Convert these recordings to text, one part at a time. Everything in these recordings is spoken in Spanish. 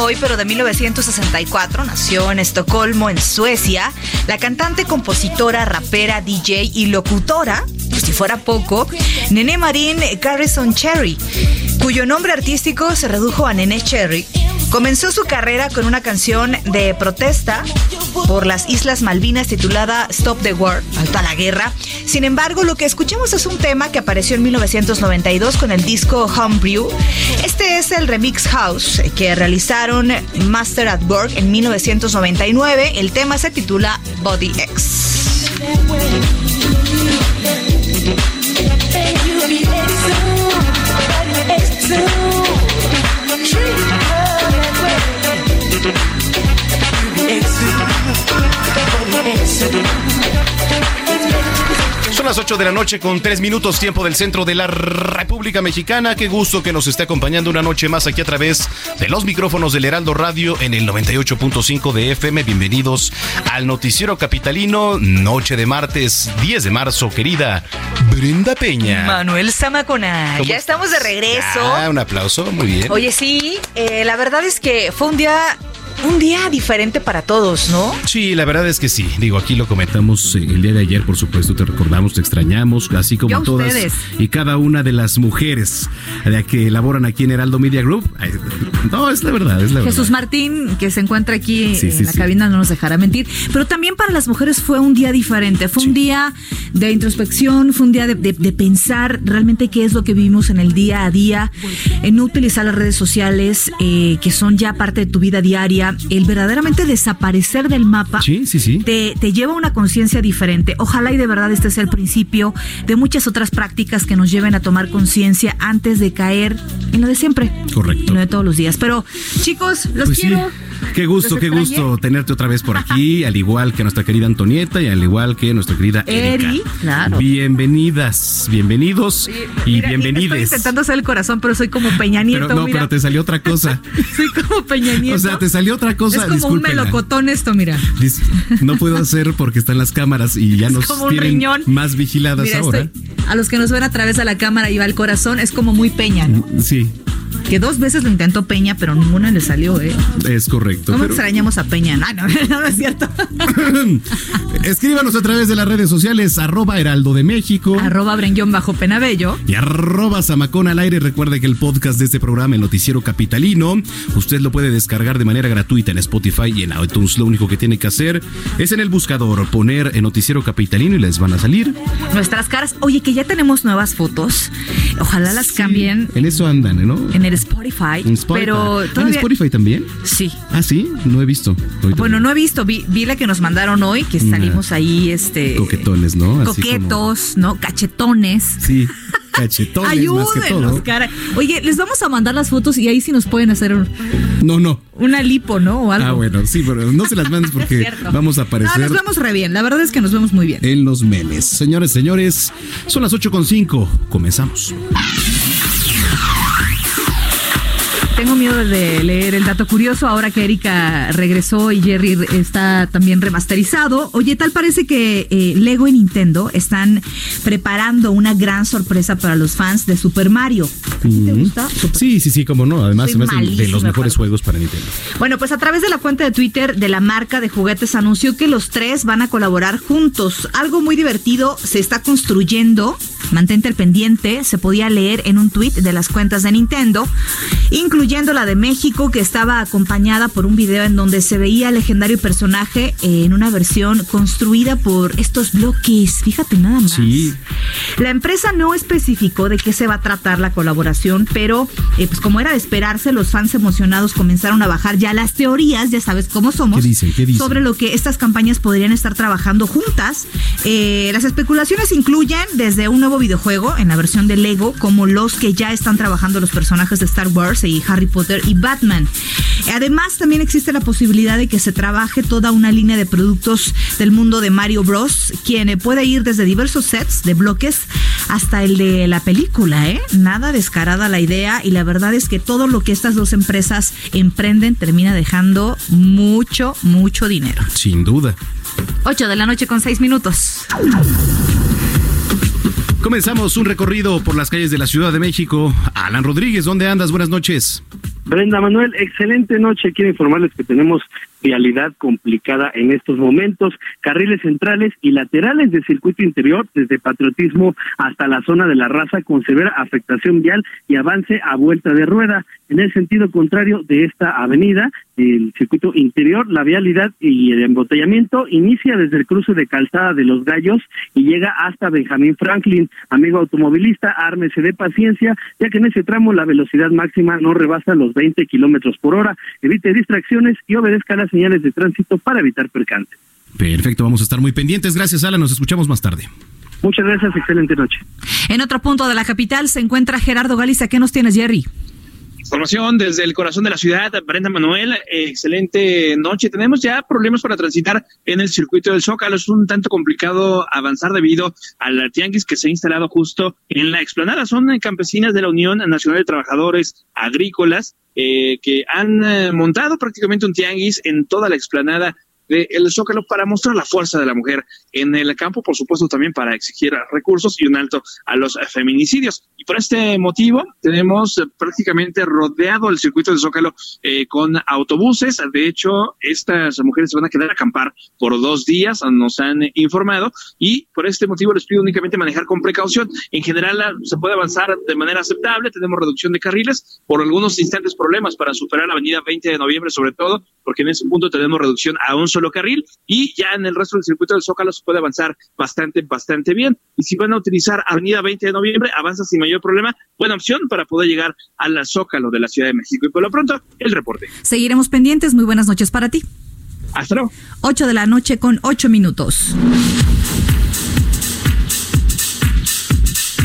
Hoy, pero de 1964, nació en Estocolmo, en Suecia, la cantante, compositora, rapera, DJ y locutora, si fuera poco, Nene Marín Garrison Cherry, cuyo nombre artístico se redujo a Nene Cherry. Comenzó su carrera con una canción de protesta por las Islas Malvinas titulada Stop the War, alto a la guerra. Sin embargo, lo que escuchamos es un tema que apareció en 1992 con el disco Homebrew. Este es el Remix House que realizaron Master at Work en 1999. El tema se titula Body X. Son las 8 de la noche con 3 minutos tiempo del centro de la República Mexicana. Qué gusto que nos esté acompañando una noche más aquí a través de los micrófonos del Heraldo Radio en el 98.5 de FM. Bienvenidos al noticiero capitalino, noche de martes 10 de marzo, querida Brenda Peña. Manuel Zamacona, ¿Cómo ya estamos de regreso. Ah, un aplauso, muy bien. Oye, sí, eh, la verdad es que fue un día, un día diferente para todos, ¿no? Sí, la verdad es que sí. Digo, aquí lo comentamos eh, el día de ayer, por supuesto, te recordamos, te extrañamos, así como Yo todas ustedes. y cada una de las mujeres de que elaboran aquí en Heraldo Media Group. No, es la verdad, es la Jesús verdad. Martín, que se encuentra aquí Sí, en sí, la sí. cabina, no nos dejará mentir. Pero también para las mujeres fue un día diferente. Fue un día de introspección, fue un día de, de- de pensar realmente qué es lo que vivimos en el día a día, en no utilizar las redes sociales, eh, que son ya parte de tu vida diaria, el verdaderamente desaparecer del mapa. Sí, sí, sí. Te, te lleva a una conciencia diferente. Ojalá y de verdad este sea el principio de muchas otras prácticas que nos lleven a tomar conciencia antes de caer en lo de siempre. Correcto. En lo de todos los días. Pero, chicos, los Pues quiero. Qué gusto, qué gusto tenerte otra vez por aquí, al igual que nuestra querida Antonieta y al igual que nuestra querida Erika. Eri, claro. Bienvenidas, bienvenidos y Mira, bienvenides. Estoy intentando hacer el corazón, pero soy como Peña Nieto. pero no, mira. pero te salió otra cosa. Soy como Peña Nieto. O sea, te salió otra cosa, Es como un discúlpenla. melocotón esto, mira. Dis- No puedo hacer porque están las cámaras y ya Es nos como un tienen riñón. más vigiladas Mira, ahora. estoy- a los que nos ven a través de la cámara y va el corazón, es como muy Peña, ¿no? Sí, Que dos veces lo intentó Peña, pero ninguna le salió, ¿eh? es correcto. ¿Cómo pero- extrañamos a Peña? No, no, no, no es cierto. Escríbanos a través de las redes sociales, arroba Heraldo de México. Arroba Brenguión bajo Penabello. y arroba Zamacón al aire. Recuerde que el podcast de este programa, el Noticiero Capitalino, usted lo puede descargar de manera gratuita en Spotify y en iTunes. Lo único que tiene que hacer es en el buscador poner el Noticiero Capitalino y les van a salir. Nuestras caras. Oye, que ya tenemos nuevas fotos. Ojalá las cambien. En eso andan, ¿no? En el Spotify. En Spotify. Pero ¿Ah, todavía... ¿En Spotify también? Sí. Ah, sí, no he visto. Bueno, no. no he visto, vi, vi la que nos mandaron hoy, que salimos ahí, este... Coquetones, ¿no? Así Coquetos, ¿no? Cachetones. Sí, cachetones más que Ayúdenos, todo. cara. Oye, les vamos a mandar las fotos y ahí sí nos pueden hacer un- No, no. una lipo, ¿no? O algo. Ah, bueno, sí, pero no se las mandes porque vamos a No, aparecer nos vemos re bien. La verdad es que nos vemos muy bien. en los memes. Señores, señores, son las 8.5. Comenzamos. Tengo miedo de leer el dato curioso ahora que Erika regresó y Jerry está también remasterizado. Oye, tal parece que eh, Lego y Nintendo están preparando una gran sorpresa para los fans de Super Mario. ¿A ti ¿Te gusta? Super- Sí, sí, sí, como no. Además, de los mejores para- juegos para Nintendo. Bueno, pues a través de la cuenta de Twitter de la marca de juguetes anunció que los tres van a colaborar juntos. Algo muy divertido se está construyendo. Mantente al pendiente, se podía leer en un tweet de las cuentas de Nintendo, incluyendo la de México, que estaba acompañada por un video en donde se veía al legendario personaje en una versión construida por estos bloques. Fíjate nada más. Sí. La empresa no especificó de qué se va a tratar la colaboración, pero eh, pues como era de esperarse, los fans emocionados comenzaron a bajar ya las teorías, ya sabes cómo somos, sobre lo que estas campañas podrían estar trabajando juntas. Eh, las especulaciones incluyen desde un nuevo videojuego en la versión de Lego, como los que ya están trabajando los personajes de Star Wars y Harry Potter y Batman. Además, también existe la posibilidad de que se trabaje toda una línea de productos del mundo de Mario Bros, quien eh, puede ir desde diversos sets de bloques hasta el de la película, ¿eh? Nada descarada la idea y la verdad es que todo lo que estas dos empresas emprenden termina dejando mucho, mucho dinero. Sin duda. 8 de la noche con 6 minutos. Comenzamos un recorrido por las calles de la Ciudad de México. Alan Rodríguez, ¿dónde andas? Buenas noches. Brenda Manuel, excelente noche. Quiero informarles que tenemos vialidad complicada en estos momentos, carriles centrales y laterales del circuito interior, desde Patriotismo hasta la zona de la raza, con severa afectación vial y avance a vuelta de rueda. En el sentido contrario de esta avenida, el circuito interior, la vialidad y el embotellamiento inicia desde el cruce de Calzada de los Gallos y llega hasta Benjamín Franklin. Amigo automovilista, ármese de paciencia, ya que en ese tramo la velocidad máxima no rebasa los 20 kilómetros por hora. Evite distracciones y obedezca las señales de tránsito para evitar percances. Perfecto, vamos a estar muy pendientes. Gracias, Alan. Nos escuchamos más tarde. Muchas gracias, excelente noche. En otro punto de la capital se encuentra Gerardo Galiza. ¿Qué nos tienes, Jerry? Información desde el corazón de la ciudad, Brenda Manuel, excelente noche. Tenemos ya problemas para transitar en el circuito del Zócalo. Es un tanto complicado avanzar debido al tianguis que se ha instalado justo en la explanada. Son campesinas de la Unión Nacional de Trabajadores Agrícolas eh, que han eh, montado prácticamente un tianguis en toda la explanada del Zócalo para mostrar la fuerza de la mujer en el campo, por supuesto también para exigir recursos y un alto a los feminicidios. Y por este motivo tenemos eh, prácticamente rodeado el circuito del Zócalo eh, con autobuses. De hecho, estas mujeres se van a quedar a acampar por dos días, nos han informado, y por este motivo les pido únicamente manejar con precaución. En general la- se puede avanzar de manera aceptable, tenemos reducción de carriles, por algunos instantes problemas para superar la avenida 20 de noviembre sobre todo, porque en ese punto tenemos reducción a un solo carril y ya en el resto del circuito del Zócalo se puede avanzar bastante, bastante bien. Y si van a utilizar avenida 20 de noviembre, avanza sin mayor problema. Buena opción para poder llegar al Zócalo de la Ciudad de México. Y por lo pronto, el reporte. Seguiremos pendientes. Muy buenas noches para ti. Hasta luego. 8 de la noche con 8 minutos.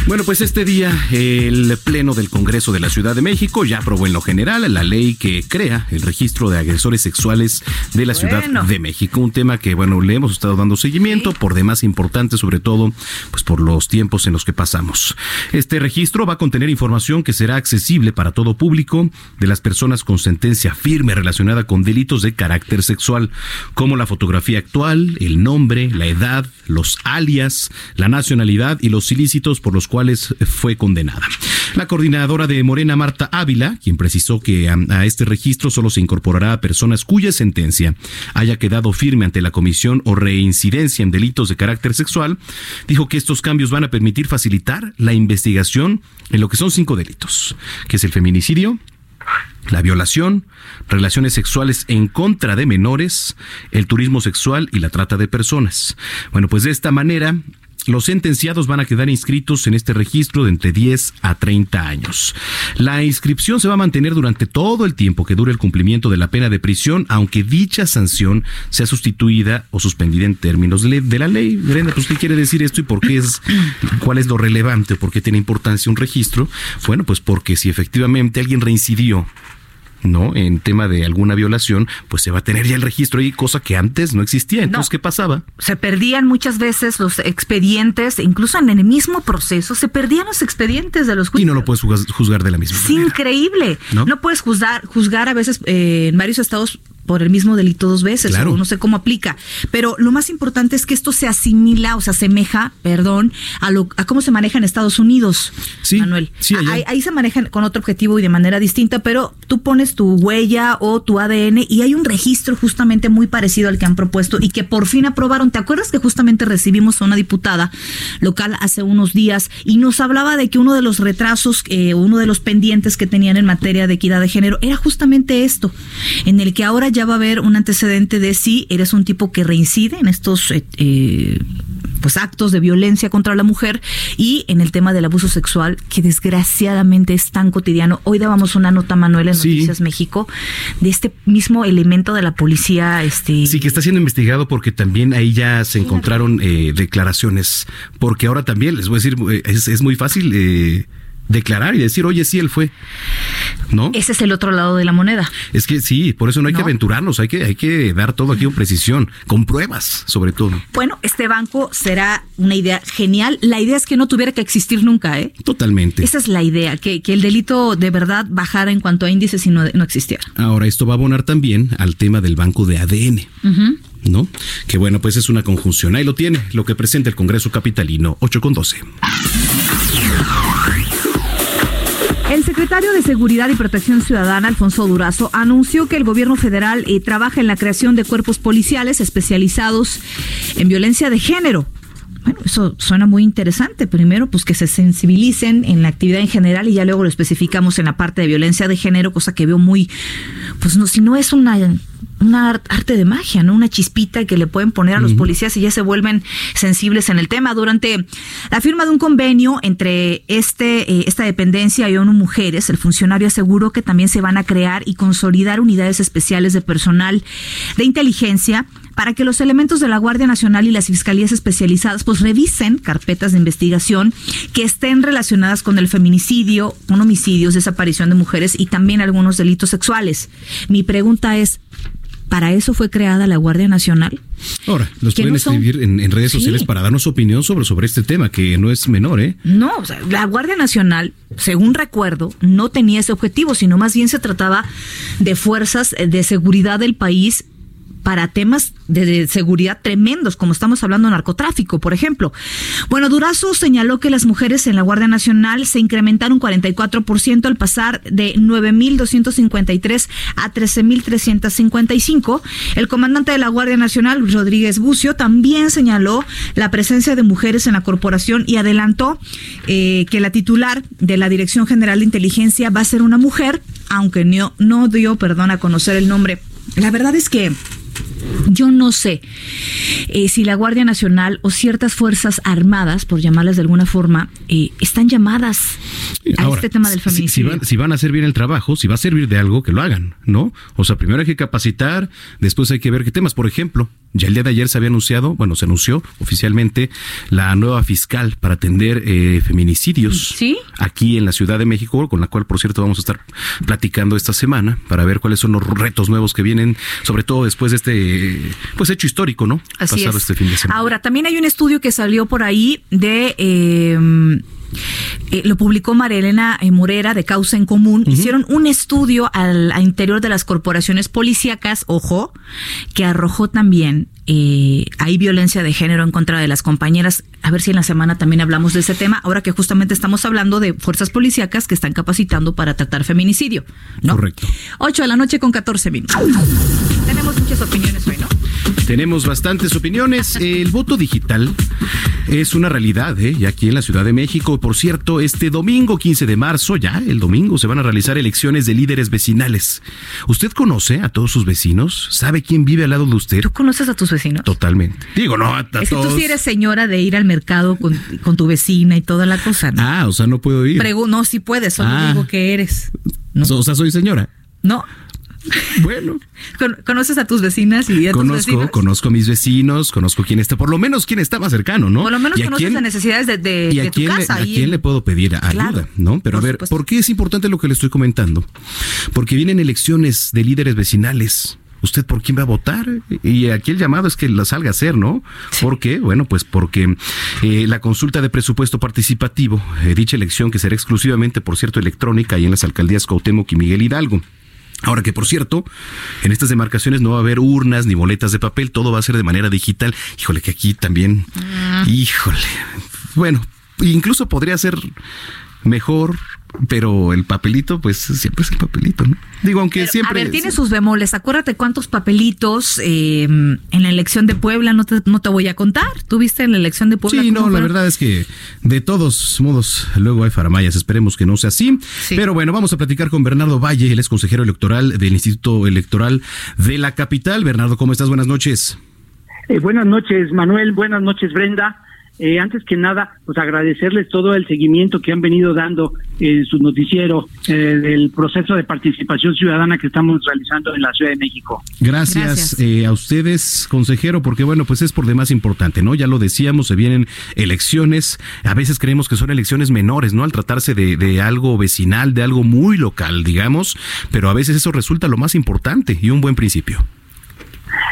Bueno, pues este día el Pleno del Congreso de la Ciudad de México ya aprobó en lo general la ley que crea el registro de agresores sexuales de la Ciudad de México. Un tema que, bueno, le hemos estado dando seguimiento, por demás importante, sobre todo, pues por los tiempos en los que pasamos. Este registro va a contener información que será accesible para todo público de las personas con sentencia firme relacionada con delitos de carácter sexual, como la fotografía actual, el nombre, la edad, los alias, la nacionalidad y los ilícitos por los cuales fue condenada. La coordinadora de Morena, Marta Ávila, quien precisó que a, a este registro solo se incorporará a personas cuya sentencia haya quedado firme ante la comisión o reincidencia en delitos de carácter sexual, dijo que estos cambios van a permitir facilitar la investigación en lo que son cinco delitos, que es el feminicidio, la violación, relaciones sexuales en contra de menores, el turismo sexual y la trata de personas. Bueno, pues de esta manera Los sentenciados van a quedar inscritos en este registro de entre 10 a 30 años. La inscripción se va a mantener durante todo el tiempo que dure el cumplimiento de la pena de prisión, aunque dicha sanción sea sustituida o suspendida en términos de, la ley. Brenda, pues, ¿qué quiere decir esto y por qué es, cuál es lo relevante, por qué tiene importancia un registro? Bueno, pues porque si efectivamente alguien reincidió ¿no? En tema de alguna violación, pues se va a tener ya el registro ahí, cosa que antes no existía. Entonces, ¿qué pasaba? Se perdían muchas veces los expedientes, incluso en el mismo proceso, se perdían los expedientes de los juicios. Y no lo puedes juzgar de la misma manera. Es increíble. ¿No? puedes juzgar, juzgar a veces eh, en varios estados por el mismo delito dos veces, o no sé cómo aplica. Pero lo más importante es que esto se asimila o se asemeja, perdón, a, lo, a cómo se maneja en Estados Unidos, sí, Manuel. Sí, ahí, ahí, se manejan con otro objetivo y de manera distinta, pero tú pones tu huella o tu ADN y hay un registro justamente muy parecido al que han propuesto y que por fin aprobaron. ¿Te acuerdas que justamente recibimos a una diputada local hace unos días y nos hablaba de que uno de los retrasos, eh, uno de los pendientes que tenían en materia de equidad de género era justamente esto, en el que ahora ya va a haber un antecedente de si eres un tipo que reincide en estos eh, eh, pues actos de violencia contra la mujer y en el tema del abuso sexual que desgraciadamente es tan cotidiano. Hoy dábamos una nota Manuel en Noticias México de este mismo elemento de la policía este Sí, que está siendo investigado porque también ahí ya se encontraron eh, declaraciones porque ahora también les voy a decir es, es muy fácil eh, declarar y decir, oye, sí, él fue. ¿No? Ese es el otro lado de la moneda. Es que sí, por eso no hay que aventurarnos, hay que, hay que dar todo aquí con precisión, con pruebas, sobre todo. Bueno, este banco será una idea genial. La idea es que no tuviera que existir nunca, ¿eh? Totalmente. Esa es la idea, que, que el delito de verdad bajara en cuanto a índices y no, no existiera. Ahora, esto va a abonar también al tema del banco de ADN. ¿No? Que bueno, pues es una conjunción. Ahí lo tiene, lo que presenta el Congreso Capitalino, 8 con 12. El secretario de Seguridad y Protección Ciudadana, Alfonso Durazo, anunció que el gobierno federal eh, trabaja en la creación de cuerpos policiales especializados en violencia de género. Bueno, eso suena muy interesante. Primero, pues que se sensibilicen en la actividad en general y ya luego lo especificamos en la parte de violencia de género, cosa que veo muy, pues no, si no es una una arte de magia, ¿no? Una chispita que le pueden poner a los policías y ya se vuelven sensibles en el tema. Durante la firma de un convenio entre este, eh, esta dependencia y ONU Mujeres, el funcionario aseguró que también se van a crear y consolidar unidades especiales de personal de inteligencia para que los elementos de la Guardia Nacional y las fiscalías especializadas pues revisen carpetas de investigación que estén relacionadas con el feminicidio, con homicidios, desaparición de mujeres y también algunos delitos sexuales. Mi pregunta es, para eso fue creada la Guardia Nacional. Ahora, nos pueden escribir en, redes sociales para darnos su opinión sobre, sobre este tema, que no es menor, ¿eh? No, o sea, la Guardia Nacional, según recuerdo, no tenía ese objetivo, sino más bien se trataba de fuerzas de seguridad del país para temas de, seguridad tremendos, como estamos hablando de narcotráfico, por ejemplo. Bueno, Durazo señaló que las mujeres en la Guardia Nacional se incrementaron 44% al pasar de 9.253 a 13.355. El comandante de la Guardia Nacional, Rodríguez Bucio, también señaló la presencia de mujeres en la corporación y adelantó eh, que la titular de la Dirección General de Inteligencia va a ser una mujer, aunque no, no dio, perdón, a conocer el nombre. La verdad es que yo no sé eh, si la Guardia Nacional o ciertas fuerzas armadas, por llamarlas de alguna forma, eh, están llamadas a este tema del feminicidio. Si, van, a hacer bien el trabajo, si va a servir de algo, que lo hagan, ¿no? O sea, primero hay que capacitar, después hay que ver qué temas. Por ejemplo, ya el día de ayer se había anunciado, bueno, se anunció oficialmente la nueva fiscal para atender eh, feminicidios aquí en la Ciudad de México, con la cual, por cierto, vamos a estar platicando esta semana para ver cuáles son los retos nuevos que vienen, sobre todo después de este pues hecho histórico, ¿no? Así Pasado este fin de semana. Ahora, también hay un estudio que salió por ahí de eh, eh, lo publicó María Elena eh, Morera de Causa en Común. Hicieron un estudio al, interior de las corporaciones policíacas, ojo, que arrojó también eh, hay violencia de género en contra de las compañeras. A ver si en la semana también hablamos de ese tema, ahora que justamente estamos hablando de fuerzas policíacas que están capacitando para tratar feminicidio. ¿no? Correcto. 8 de la noche con 14 minutos. Tenemos muchas opiniones hoy, ¿no? Tenemos bastantes opiniones. El voto digital es una realidad, ¿eh? Y aquí en la Ciudad de México, por cierto, este domingo 15 de marzo, ya el domingo, se van a realizar elecciones de líderes vecinales. ¿Usted conoce a todos sus vecinos? ¿Sabe quién vive al lado de usted? ¿Tú conoces a tus vecinos? Totalmente. Digo, no, a, a Es que todos. tú sí eres señora de ir al mercado con, con tu vecina y toda la cosa, ¿no? Ah, o sea, no puedo ir. Pregu- no, sí puedes, solo Ah. digo que eres. ¿no? O sea, soy señora. ¿No? Bueno, Con- ¿Conoces a tus vecinas y a tus conozco, vecinos? conozco a mis vecinos, conozco quién está, por lo menos quién está más cercano, ¿no? Por lo menos ¿Y a conoces quién- las necesidades de, de- ¿Y a de tu quién, le, casa. a quién le puedo pedir ayuda? Claro, ¿No? Pero a ver, supuesto. ¿por qué es importante lo que le estoy comentando? Porque vienen elecciones de líderes vecinales. ¿Usted por quién va a votar? Y aquí el llamado es que la salga a hacer, ¿no? ¿Por qué? Bueno, pues porque eh, la consulta de presupuesto participativo, eh, dicha elección que será exclusivamente, por cierto, electrónica y en las alcaldías Cuauhtémoc y Miguel Hidalgo. Ahora que por cierto, en estas demarcaciones no va a haber urnas ni boletas de papel, todo va a ser de manera digital. Híjole, que aquí también, híjole. Bueno, incluso podría ser mejor, pero el papelito, pues siempre es el papelito, ¿no? Digo, aunque Pero, siempre. A ver, tiene sus bemoles. Acuérdate cuántos papelitos eh, en la elección de Puebla, no te, no te voy a contar. ¿Tú viste en la elección de Puebla? Sí, no, la verdad es que de todos modos luego hay faramayas, esperemos que no sea así. Sí. Pero bueno, vamos a platicar con Bernardo Valle, él es consejero electoral del Instituto Electoral de la Capital. Bernardo, ¿cómo estás? Buenas noches. Eh, buenas noches, Manuel. Buenas noches, Brenda. Eh, antes que nada, pues agradecerles todo el seguimiento que han venido dando en su noticiero eh, del proceso de participación ciudadana que estamos realizando en la Ciudad de México. Gracias, Gracias. eh, a ustedes, consejero, porque bueno, pues es por demás importante, ¿no? Ya lo decíamos, se vienen elecciones, a veces creemos que son elecciones menores, ¿no? Al tratarse de, de algo vecinal, de algo muy local, digamos, pero a veces eso resulta lo más importante y un buen principio.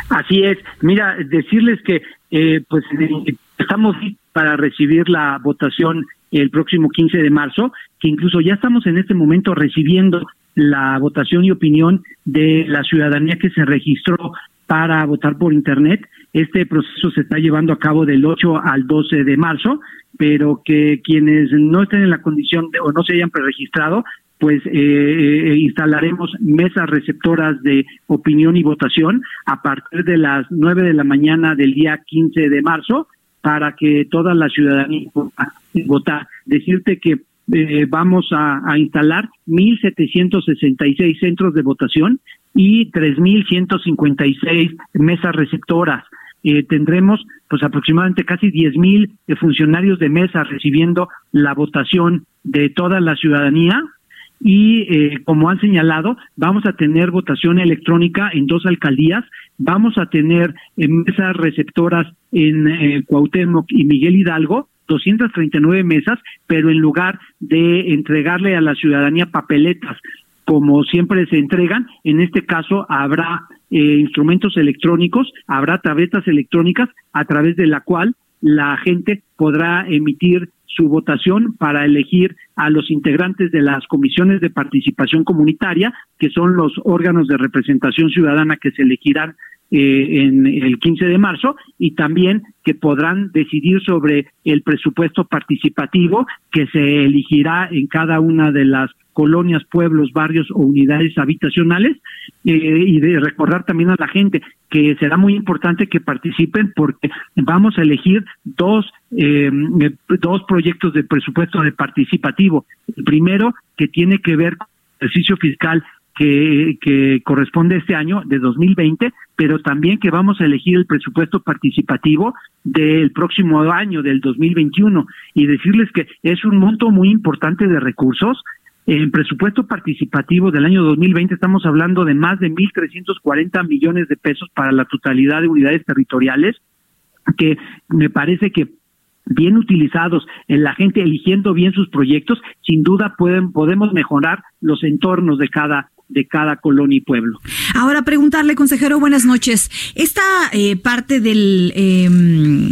Así es. Mira, decirles que eh, pues eh, estamos para recibir la votación el próximo 15 de marzo, que incluso ya estamos en este momento recibiendo la votación y opinión de la ciudadanía que se registró para votar por Internet. Este proceso se está llevando a cabo del 8 al 12 de marzo, pero que quienes no estén en la condición o no se hayan preregistrado, pues eh, eh, instalaremos mesas receptoras de opinión y votación a partir de las 9 de la mañana del día 15 de marzo para que toda la ciudadanía pueda votar. Decirte que eh, vamos a, a instalar 1.766 centros de votación y 3.156 mesas receptoras. Eh, tendremos pues aproximadamente casi 10.000 eh, funcionarios de mesa recibiendo la votación de toda la ciudadanía y eh, como han señalado, vamos a tener votación electrónica en dos alcaldías, vamos a tener eh, mesas receptoras en eh, Cuauhtémoc y Miguel Hidalgo, 239 mesas, pero en lugar de entregarle a la ciudadanía papeletas como siempre se entregan, en este caso habrá eh, instrumentos electrónicos, habrá tabletas electrónicas a través de la cual la gente podrá emitir su votación para elegir a los integrantes de las comisiones de participación comunitaria, que son los órganos de representación ciudadana que se elegirán eh, en el 15 de marzo y también que podrán decidir sobre el presupuesto participativo que se elegirá en cada una de las colonias, pueblos, barrios o unidades habitacionales eh, y de recordar también a la gente que será muy importante que participen porque vamos a elegir dos eh, dos proyectos de presupuesto de participativo. El primero que tiene que ver con el ejercicio fiscal que, que corresponde este año de 2020, pero también que vamos a elegir el presupuesto participativo del próximo año, del 2021, y decirles que es un monto muy importante de recursos. En presupuesto participativo del año 2020 estamos hablando de más de 1.340 millones de pesos para la totalidad de unidades territoriales, que me parece que bien utilizados en la gente eligiendo bien sus proyectos, sin duda pueden podemos mejorar los entornos de cada de cada colonia y pueblo. Ahora preguntarle, consejero, buenas noches. Esta eh, parte del eh,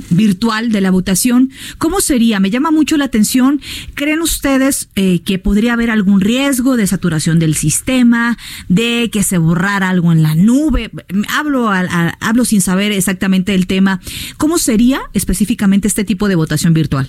virtual de la votación, ¿cómo sería? Me llama mucho la atención. ¿Creen ustedes eh, que podría haber algún riesgo de saturación del sistema, de que se borrara algo en la nube? Hablo, a, hablo sin saber exactamente el tema. ¿Cómo sería específicamente este tipo de votación virtual?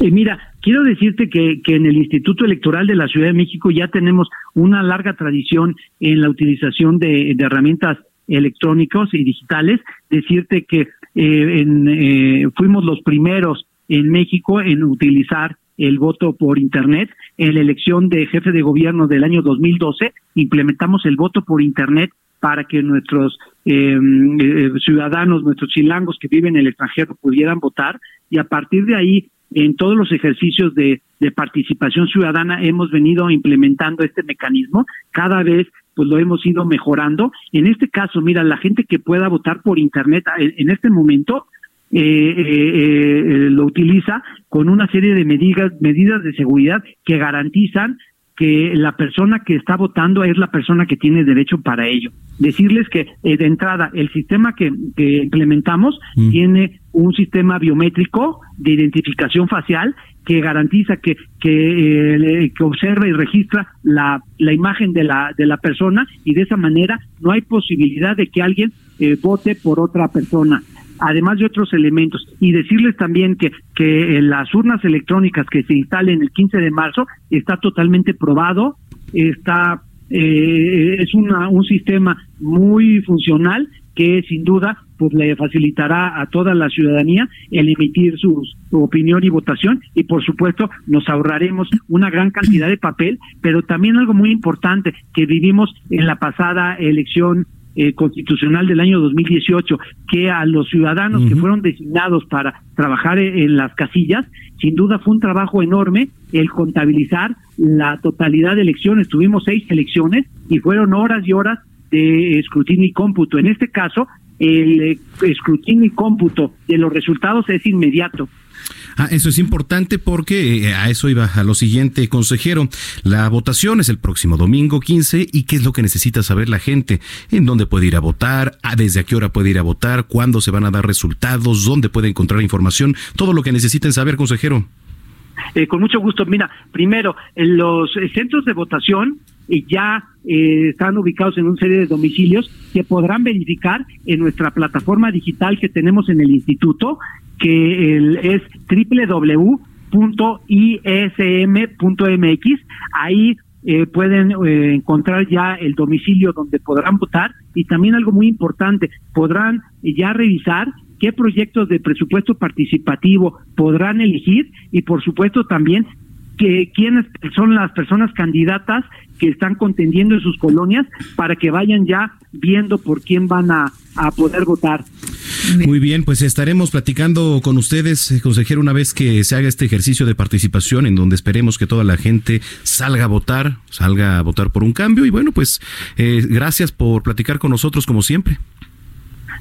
Eh, mira, quiero decirte que, que en el Instituto Electoral de la Ciudad de México ya tenemos una larga tradición en la utilización de, herramientas electrónicos y digitales, decirte que eh, en, eh, fuimos los primeros en México en utilizar el voto por Internet. En la elección de jefe de gobierno del año 2012 implementamos el voto por Internet para que nuestros em, eh, ciudadanos, nuestros chilangos que viven en el extranjero pudieran votar y a partir de ahí en todos los ejercicios de, de participación ciudadana hemos venido implementando este mecanismo. Cada vez pues lo hemos ido mejorando. En este caso, mira, la gente que pueda votar por Internet en, en este momento eh, eh, eh, lo utiliza con una serie de medidas, medidas de seguridad que garantizan que la persona que está votando es la persona que tiene derecho para ello. Decirles que eh, de entrada el sistema que, que implementamos Mm. tiene un sistema biométrico de identificación facial que garantiza que que, eh, que observa y registra la, la imagen de la de la persona y de esa manera no hay posibilidad de que alguien eh, vote por otra persona además de otros elementos y decirles también que que eh, las urnas electrónicas que se instalen el 15 de marzo está totalmente probado está eh, es una, un sistema muy funcional que sin duda pues le facilitará a toda la ciudadanía el emitir su, su opinión y votación y por supuesto nos ahorraremos una gran cantidad de papel, pero también algo muy importante que vivimos en la pasada elección eh, constitucional del año 2018, que a los ciudadanos que fueron designados para trabajar e- en las casillas, sin duda fue un trabajo enorme el contabilizar la totalidad de elecciones. Tuvimos seis elecciones y fueron horas y horas de escrutinio y cómputo. En este caso, el eh, escrutinio y cómputo de los resultados es inmediato. Ah, eso es importante porque eh, a eso iba a lo siguiente, consejero. La votación es el próximo domingo 15 y qué es lo que necesita saber la gente, en dónde puede ir a votar, a desde a qué hora puede ir a votar, cuándo se van a dar resultados, dónde puede encontrar información, todo lo que necesiten saber, consejero. Eh, con mucho gusto. Mira, primero, en los centros de votación ya eh, están ubicados en una serie de domicilios que podrán verificar en nuestra plataforma digital que tenemos en el instituto, que el- es www.ism.mx. Ahí eh, pueden eh, encontrar ya el domicilio donde podrán votar y también algo muy importante, podrán ya revisar qué proyectos de presupuesto participativo podrán elegir y por supuesto también que quiénes son las personas candidatas que están contendiendo en sus colonias para que vayan ya viendo por quién van a, a poder votar. Muy bien, pues estaremos platicando con ustedes, eh, consejero, una vez que se haga este ejercicio de participación en donde esperemos que toda la gente salga a votar, salga a votar por un cambio. Y bueno, pues eh, gracias por platicar con nosotros como siempre.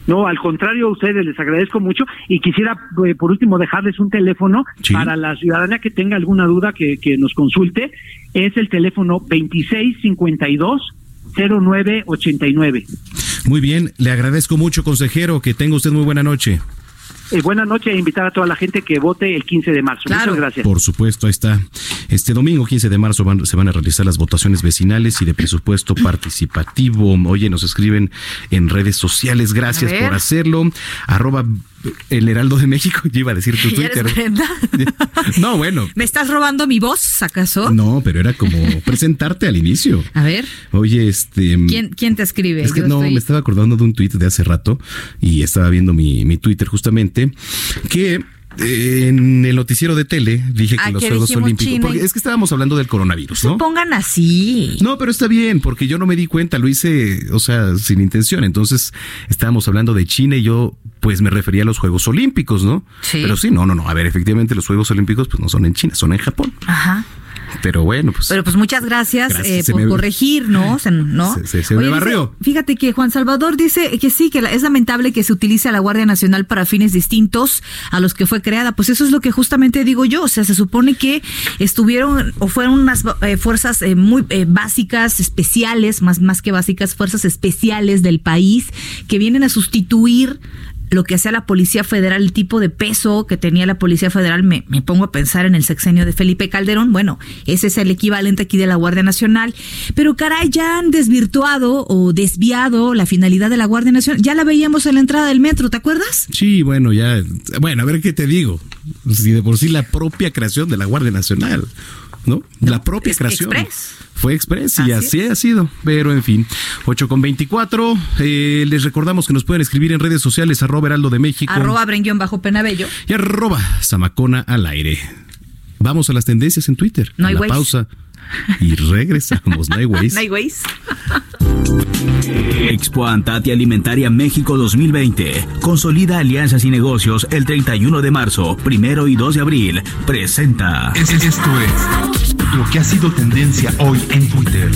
No, al contrario, a ustedes les agradezco mucho y quisiera, eh, por último, dejarles un teléfono Sí. para la ciudadana que tenga alguna duda que, que nos consulte. Es el teléfono 2652-0989. Muy bien, le agradezco mucho, consejero, que tenga usted muy buena noche. Eh, buena noche e invitar a toda la gente que vote el 15 de marzo. Claro. Muchas gracias. Por supuesto, ahí está. Este domingo 15 de marzo van- se van a realizar las votaciones vecinales y de presupuesto participativo. Oye, nos escriben en redes sociales. Gracias por hacerlo. Arroba el Heraldo de México. Yo iba a decir tu ¿Ya eres Twitter. No, bueno. ¿Me estás robando mi voz, acaso? No, pero era como presentarte al inicio. A ver, Oye, este. ¿quién, quién te escribe? Es que Yo no, estoy- me estaba acordando de un tuit de hace rato y estaba viendo mi, mi Twitter justamente que en el noticiero de tele dije que Ah, los Juegos Olímpicos, China porque es que estábamos hablando del coronavirus, No ¿no? pongan así. No, pero está bien, porque yo no me di cuenta, lo hice, o sea, sin intención. Entonces, estábamos hablando de China y yo, pues, me refería a los Juegos Olímpicos, ¿no? Sí. Pero sí, no, no, no. A ver, efectivamente, los Juegos Olímpicos, pues, no son en China, son en Japón. Ajá. Pero bueno, pues. Pero pues muchas gracias, Gracias, eh, por me- corregir, ¿no? Se- se- me dice- barrió. fíjate que Juan Salvador dice que sí, que la- es lamentable que se utilice a la Guardia Nacional para fines distintos a los que fue creada. Pues eso es lo que justamente digo yo. O sea, se supone que estuvieron o fueron unas eh, fuerzas eh, muy básicas, especiales, más, más que básicas, fuerzas especiales del país que vienen a sustituir lo que hacía la Policía Federal, el tipo de peso que tenía la Policía Federal, me, me pongo a pensar en el sexenio de Felipe Calderón, bueno, ese es el equivalente aquí de la Guardia Nacional, pero caray, ya han desvirtuado o desviado la finalidad de la Guardia Nacional, ya la veíamos en la entrada del metro, ¿te acuerdas? Sí, bueno, ya. Bueno, a ver qué te digo. Si de por sí la propia creación de la Guardia Nacional. ¿No? la propia creación. Fue Express y así, ha sido. Pero en fin, 8 con 24. Eh, les recordamos que nos pueden escribir en redes sociales, arroba Heraldo de México. Arroba bajo Penabello. Y arroba Samacona al aire. Vamos a las tendencias en Twitter. No hay la pausa. Y regresamos. No hay ways. no hay ways. Expo Antati Alimentaria México 2020. Consolida alianzas y negocios el 31 de marzo, primero y 2 de abril. Presenta. Esto es lo que ha sido tendencia hoy en Twitter.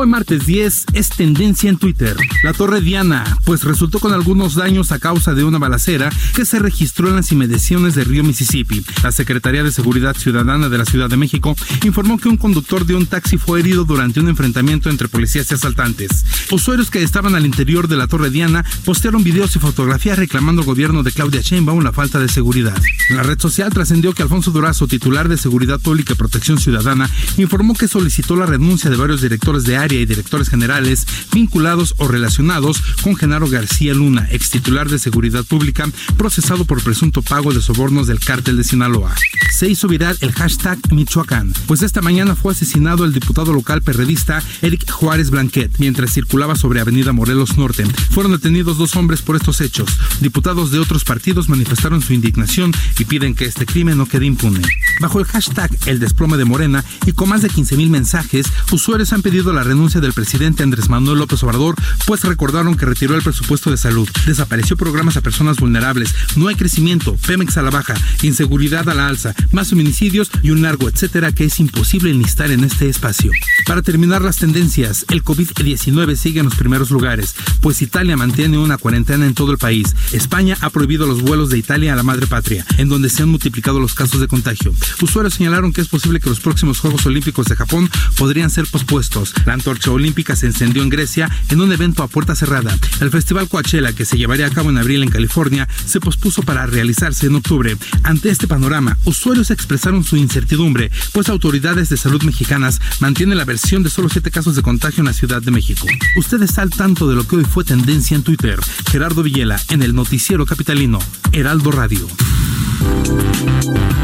Hoy martes 10 es tendencia en Twitter. La Torre Diana, pues resultó con algunos daños a causa de una balacera que se registró en las inmediaciones de Río Mississippi. La Secretaría de Seguridad Ciudadana de la Ciudad de México informó que un conductor de un taxi fue herido durante un enfrentamiento entre policías y asaltantes. Usuarios que estaban al interior de la Torre Diana postearon videos y fotografías reclamando al gobierno de Claudia Sheinbaum la falta de seguridad. En la red social trascendió que Alfonso Durazo, titular de Seguridad Pública y Protección Ciudadana, informó que solicitó la renuncia de varios directores de área y directores generales vinculados o relacionados con Genaro García Luna, ex titular de Seguridad Pública, procesado por presunto pago de sobornos del cártel de Sinaloa. Se hizo viral el hashtag Michoacán, pues esta mañana fue asesinado el diputado local perredista Eric Juárez Blanquet mientras circulaba sobre Avenida Morelos Norte. Fueron detenidos dos hombres por estos hechos. Diputados de otros partidos manifestaron su indignación y piden que este crimen no quede impune. Bajo el hashtag El desplome de Morena y con más de 15.000 mensajes, usuarios han pedido la renuncia del presidente Andrés Manuel López Obrador, pues recordaron que retiró el presupuesto de salud, desapareció programas a personas vulnerables, no hay crecimiento, Pemex a la baja, inseguridad a la alza, más feminicidios y un largo etcétera que es imposible enlistar en este espacio. Para terminar las tendencias, el COVID-19 sigue en los primeros lugares, pues Italia mantiene una cuarentena en todo el país. España ha prohibido los vuelos de Italia a la madre patria, en donde se han multiplicado los casos de contagio. Usuarios señalaron que es posible que los próximos Juegos Olímpicos de Japón podrían ser pospuestos. La antorcha olímpica se encendió en Grecia en un evento a puerta cerrada. El Festival Coachella, que se llevaría a cabo en abril en California, se pospuso para realizarse en octubre. Ante este panorama, usuarios expresaron su incertidumbre, pues autoridades de salud mexicanas mantienen la versión de solo siete casos de contagio en la Ciudad de México. Usted está al tanto de lo que hoy fue tendencia en Twitter. Gerardo Villela, en el noticiero capitalino, Heraldo Radio.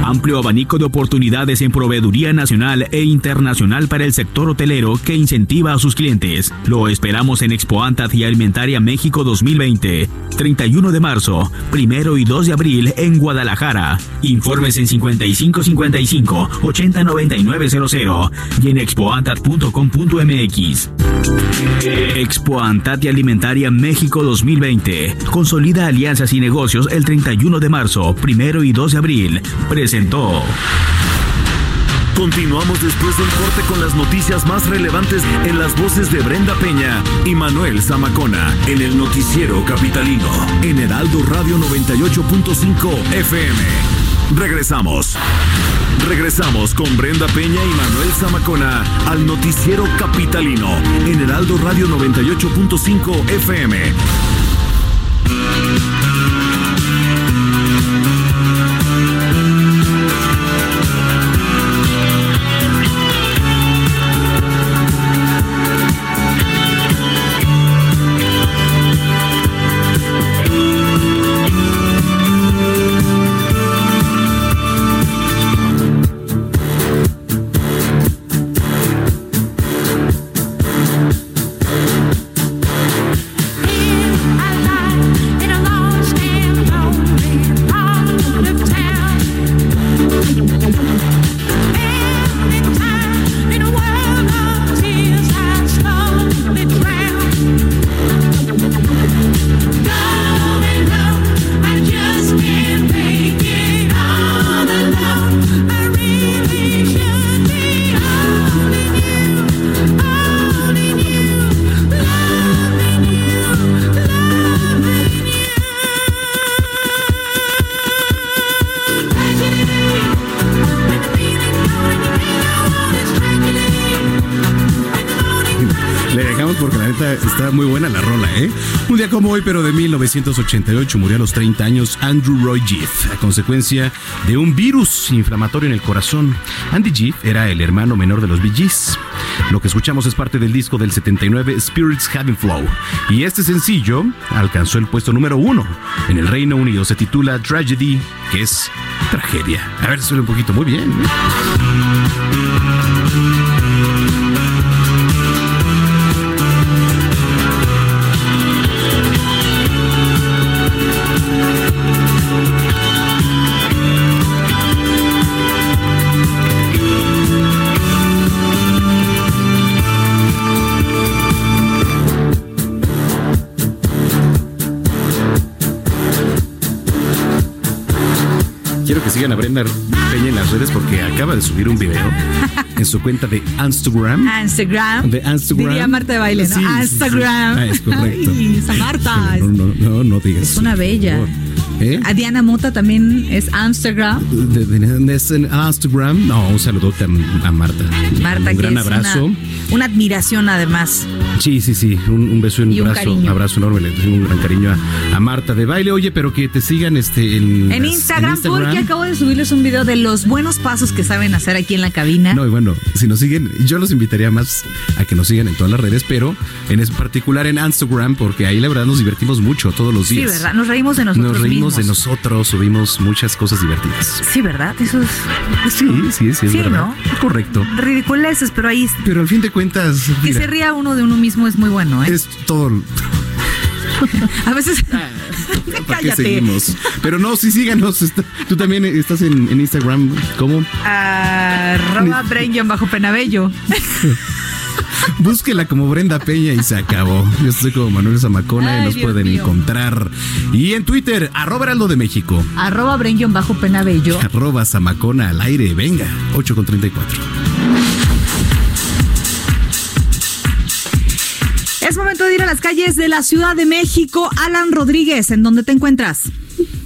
Amplio abanico de oportunidades en proveeduría nacional e internacional para el sector hotelero que incentiva a sus clientes. Lo esperamos en Expo Antat y Alimentaria México 2020, 31 de marzo, primero y 2 de abril en Guadalajara. Informes en 5555 809900 y en expoantat.com.mx. Expo Antat y Alimentaria México 2020. Consolida alianzas y negocios el 31 de marzo, primero y 2 de abril. Continuamos después del corte con las noticias más relevantes en las voces de Brenda Peña y Manuel Zamacona en el noticiero capitalino en Heraldo Radio 98.5 FM. Regresamos. Regresamos con Brenda Peña y Manuel Zamacona al noticiero capitalino en Heraldo Radio 98.5 FM. Muy buena la rola, ¿eh? Un día como hoy, pero de 1988, murió a los 30 años Andrew Roy Giff a consecuencia de un virus inflamatorio en el corazón. Andy Giff era el hermano menor de los Bee. Lo que escuchamos es parte del disco del 79 Spirits Having Flow. Y este sencillo alcanzó el puesto número uno en el Reino Unido. Se titula Tragedy, que es tragedia. A ver, suena un poquito muy bien. Quiero sigan a Brenda Peña en las redes porque acaba de subir un video en su cuenta de Instagram. Instagram. De Instagram. Diría Marta de baile, ¿no? Sí, sí, sí. Instagram. Ah, es correcto. Ay, Marta. No, no, no, no digas. Es una bella. ¿Eh? A Diana Mota también es Instagram. De- es en Instagram. No, un saludote a, a Marta. Marta, un que gran es abrazo. Una, una admiración además. Sí, sí, sí. Un, un beso y un, Y un abrazo, cariño. abrazo enorme. Le tengo un gran cariño a, a Marta de baile. Oye, pero que te sigan este en, En las- Instagram, porque acabo de subirles un video de los buenos pasos que saben hacer aquí en la cabina. No, y bueno, si nos siguen, yo los invitaría más a que nos sigan en todas las redes, pero en particular en Instagram, porque ahí la verdad nos divertimos mucho todos los sí, días. ¿verdad? Nos reímos de nosotros Nos reímos mismos. De nosotros, subimos muchas cosas divertidas. Sí, ¿verdad? Eso es. Sí, sí, sí, es Sí, verdad. ¿no? Correcto. Ridiculeces, pero ahí. Pero al fin de cuentas, Que mira, se ría uno de uno mismo es muy bueno, ¿eh? es todo. A veces. ¿Para qué Cállate. seguimos? Pero no, sí, síganos. está- tú también estás en, en Instagram. ¿Cómo? Arroba Brain bajo penabello. Búsquela como Brenda Peña y se acabó. Yo estoy como Manuel Zamacona Ay, y nos Dios pueden mío. encontrar. Y en Twitter, arroba Heraldo de México. Arroba Brain bajo penabello. Arroba Zamacona al aire. Venga, 8 con 34. Es momento de ir a las calles de la Ciudad de México. Alan Rodríguez, ¿en dónde te encuentras?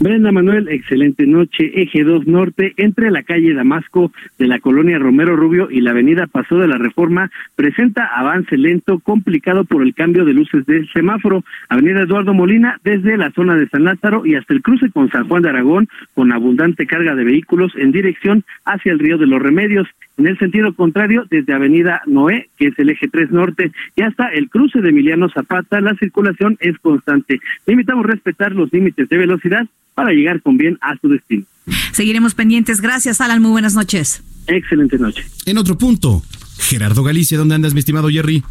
Brenda Manuel, excelente noche. Eje 2 Norte, entre la calle Damasco de la colonia Romero Rubio y la avenida Paso de la Reforma, presenta avance lento, complicado por el cambio de luces del semáforo. Avenida Eduardo Molina, desde la zona de San Lázaro y hasta el cruce con San Juan de Aragón, con abundante carga de vehículos en dirección hacia el Río de los Remedios. En el sentido contrario, desde Avenida Noé, que es el eje 3 norte, y hasta el cruce de Emiliano Zapata, la circulación es constante. Le invitamos a respetar los límites de velocidad para llegar con bien a su destino. Seguiremos pendientes. Gracias, Alan. Muy buenas noches. Excelente noche. En otro punto, Gerardo Galicia, ¿dónde andas, mi estimado Jerry?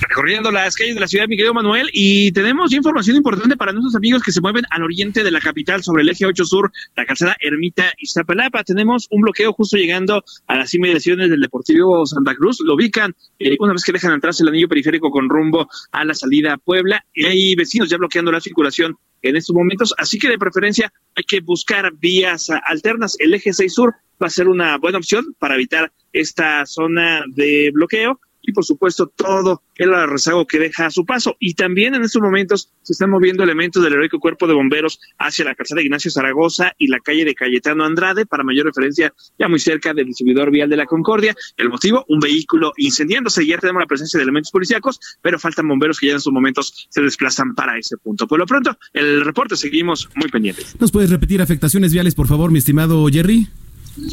Recorriendo las calles de la ciudad, mi querido Manuel, y tenemos información importante para nuestros amigos que se mueven al oriente de la capital sobre el eje 8 sur, la calzada Ermita Iztapalapa. Tenemos un bloqueo justo llegando a las inmediaciones del Deportivo Santa Cruz. Lo ubican eh, una vez que dejan atrás el anillo periférico con rumbo a la salida a Puebla. Y hay vecinos ya bloqueando la circulación en estos momentos, así que de preferencia hay que buscar vías alternas. El eje 6 sur va a ser una buena opción para evitar esta zona de bloqueo y por supuesto todo el rezago que deja a su paso. Y también en estos momentos se están moviendo elementos del heroico cuerpo de bomberos hacia la calzada Ignacio Zaragoza y la calle de Cayetano Andrade para mayor referencia ya muy cerca del distribuidor vial de la Concordia. El motivo, un vehículo incendiándose. Ya tenemos la presencia de elementos policíacos, pero faltan bomberos que ya en estos momentos se desplazan para ese punto. Por lo pronto, el reporte seguimos muy pendientes. ¿Nos puedes repetir afectaciones viales, por favor, mi estimado Jerry?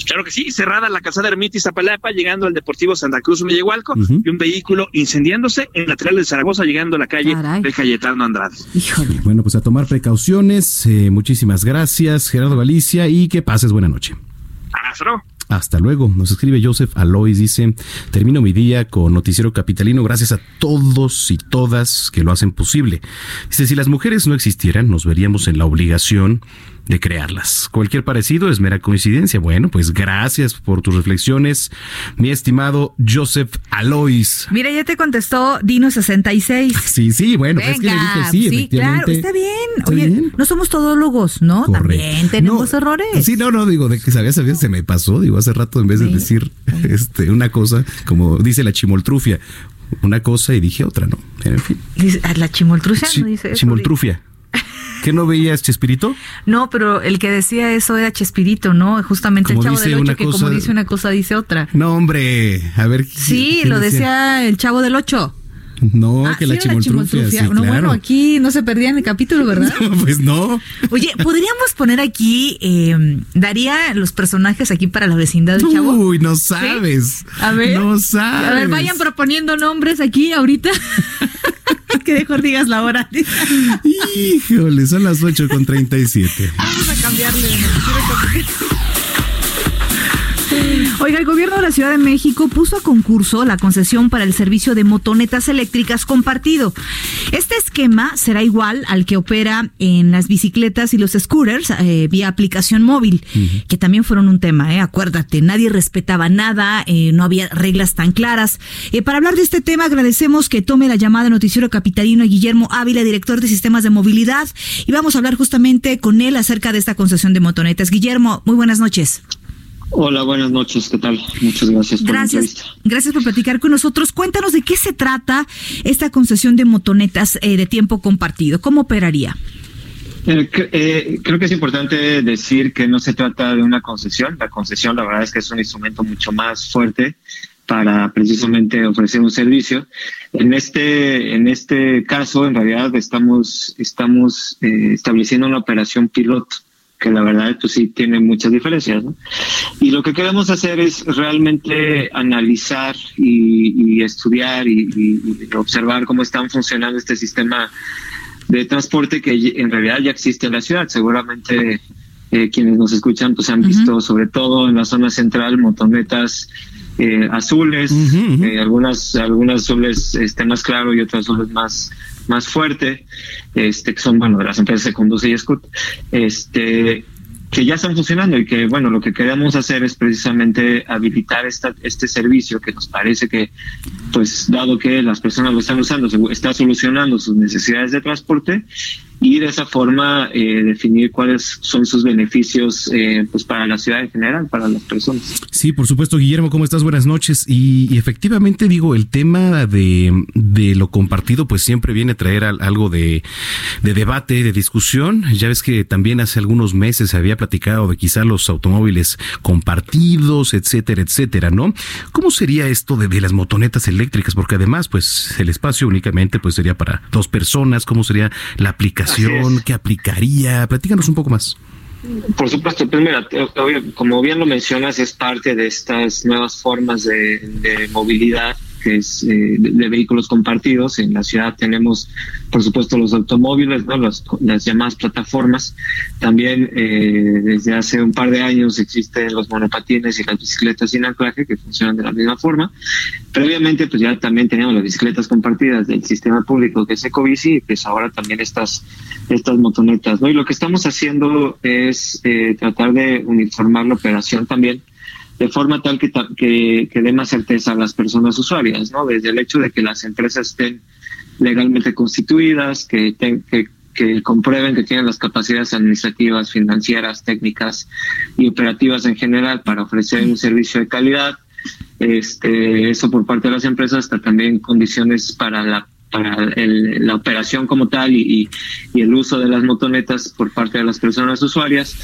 Claro que sí, cerrada la calzada Ermita Iztapalapa, llegando al Deportivo Santa Cruz Mellehualco, Ujú. y un vehículo incendiándose en lateral de Zaragoza, llegando a la calle Caray. de Cayetano Andrade. Híjole. Bueno, pues a tomar precauciones. eh, muchísimas gracias, Gerardo Galicia, y que pases buena noche. Hasta luego. Hasta luego. Nos escribe Joseph Alois, dice, termino mi día con Noticiero Capitalino gracias a todos y todas que lo hacen posible. Dice, si las mujeres no existieran, nos veríamos en la obligación de crearlas. Cualquier parecido es mera coincidencia. Bueno, pues gracias por tus reflexiones, mi estimado Joseph Alois. Mira, ya te contestó Dino66. Sí, sí, bueno, es que le dije sí, sí, claro, está bien. Está Oye, bien. no somos todólogos, ¿no? Correcto. También tenemos No, errores. Sí, no, no, digo, de que sabía, sabía, se me pasó. Digo, hace rato en vez de Sí. decir este, una cosa, como dice la chimoltrufia, una cosa y dije otra, ¿no? En fin. Dice, ¿a ¿La chimoltrucia Chi- no dice eso? chimoltrufia. ¿Qué no veías, Chespirito? No, pero el que decía eso era Chespirito, ¿no? Justamente Como el chavo del ocho, que cosa- como dice una cosa, dice otra. No, hombre, a ver. Sí, ¿quién lo decía el chavo del ocho. No, Ah, que la chimoltrufia. sí, No, bueno, aquí no se perdía en el capítulo, ¿verdad? pues no. Oye, ¿podríamos poner aquí, eh, daría los personajes aquí para la vecindad del chavo? Uy, no sabes. A ver. No sabes. A ver, vayan proponiendo nombres aquí ahorita. que mejor digas la hora. Híjole, son las 8 con 37. Vamos a cambiarle. Oiga, el gobierno de la Ciudad de México puso a concurso la concesión para el servicio de motonetas eléctricas compartido. Este esquema será igual al que opera en las bicicletas y los scooters eh, vía aplicación móvil, que también fueron un tema, eh, acuérdate, nadie respetaba nada, eh, no había reglas tan claras. Eh, para hablar de este tema, agradecemos que tome la llamada Noticiero Capitalino a Guillermo Ávila, director de sistemas de movilidad, y vamos a hablar justamente con él acerca de esta concesión de motonetas. Guillermo, muy buenas noches. Hola, buenas noches, ¿qué tal? Muchas gracias por la Gracias, entrevista. gracias por platicar con nosotros. Cuéntanos de qué se trata esta concesión de motonetas eh, de tiempo compartido. ¿Cómo operaría? Eh, eh, creo que es importante decir que no se trata de una concesión. La concesión, la verdad es que es un instrumento mucho más fuerte para precisamente ofrecer un servicio. En este, en este caso, en realidad, estamos, estamos eh, estableciendo una operación piloto que la verdad pues sí tiene muchas diferencias. ¿no? Y lo que queremos hacer es realmente analizar y, y estudiar y, y- y observar cómo están funcionando este sistema de transporte que en realidad ya existe en la ciudad. Seguramente eh, quienes nos escuchan pues han visto sobre todo en la zona central motonetas eh, azules, eh, algunas algunas azules este más claro y otras azules más más fuerte, este que son bueno de las empresas de Conduce y Scoot, este que ya están funcionando y que bueno lo que queremos hacer es precisamente habilitar esta, este servicio que nos parece que pues dado que las personas lo están usando está solucionando sus necesidades de transporte y de esa forma eh, definir cuáles son sus beneficios eh, pues para la ciudad en general para las personas Sí, por supuesto, Guillermo, ¿cómo estás? Buenas noches. Y, y efectivamente, digo, el tema de, de lo compartido, pues siempre viene a traer al- algo de, de debate, de discusión. Ya ves que también hace algunos meses se había platicado de quizá los automóviles compartidos, etcétera, etcétera, ¿no? ¿Cómo sería esto de, de las motonetas eléctricas? Porque además, pues el espacio únicamente pues sería para dos personas. ¿Cómo sería la aplicación? ¿Qué aplicaría? Platícanos un poco más. Por supuesto, pues mira, como bien lo mencionas, es parte de estas nuevas formas de, de movilidad que es eh, de, de vehículos compartidos. En la ciudad tenemos, por supuesto, los automóviles, ¿no? las, llamadas plataformas. También eh, desde hace un par de años existen los monopatines y las bicicletas sin anclaje que funcionan de la misma forma. Previamente, pues ya también teníamos las bicicletas compartidas del sistema público que es Ecobici y pues ahora también estas, estas motonetas, ¿no? Y lo que estamos haciendo es eh, tratar de uniformar la operación también de forma tal que, que, que dé más certeza a las personas usuarias, ¿no? Desde el hecho de que las empresas estén legalmente constituidas, que, que, que comprueben que tienen las capacidades administrativas, financieras, técnicas y operativas en general para ofrecer un servicio de calidad. Este, eso por parte de las empresas, hasta también condiciones para la para el- la operación como tal y- y el uso de las motonetas por parte de las personas usuarias,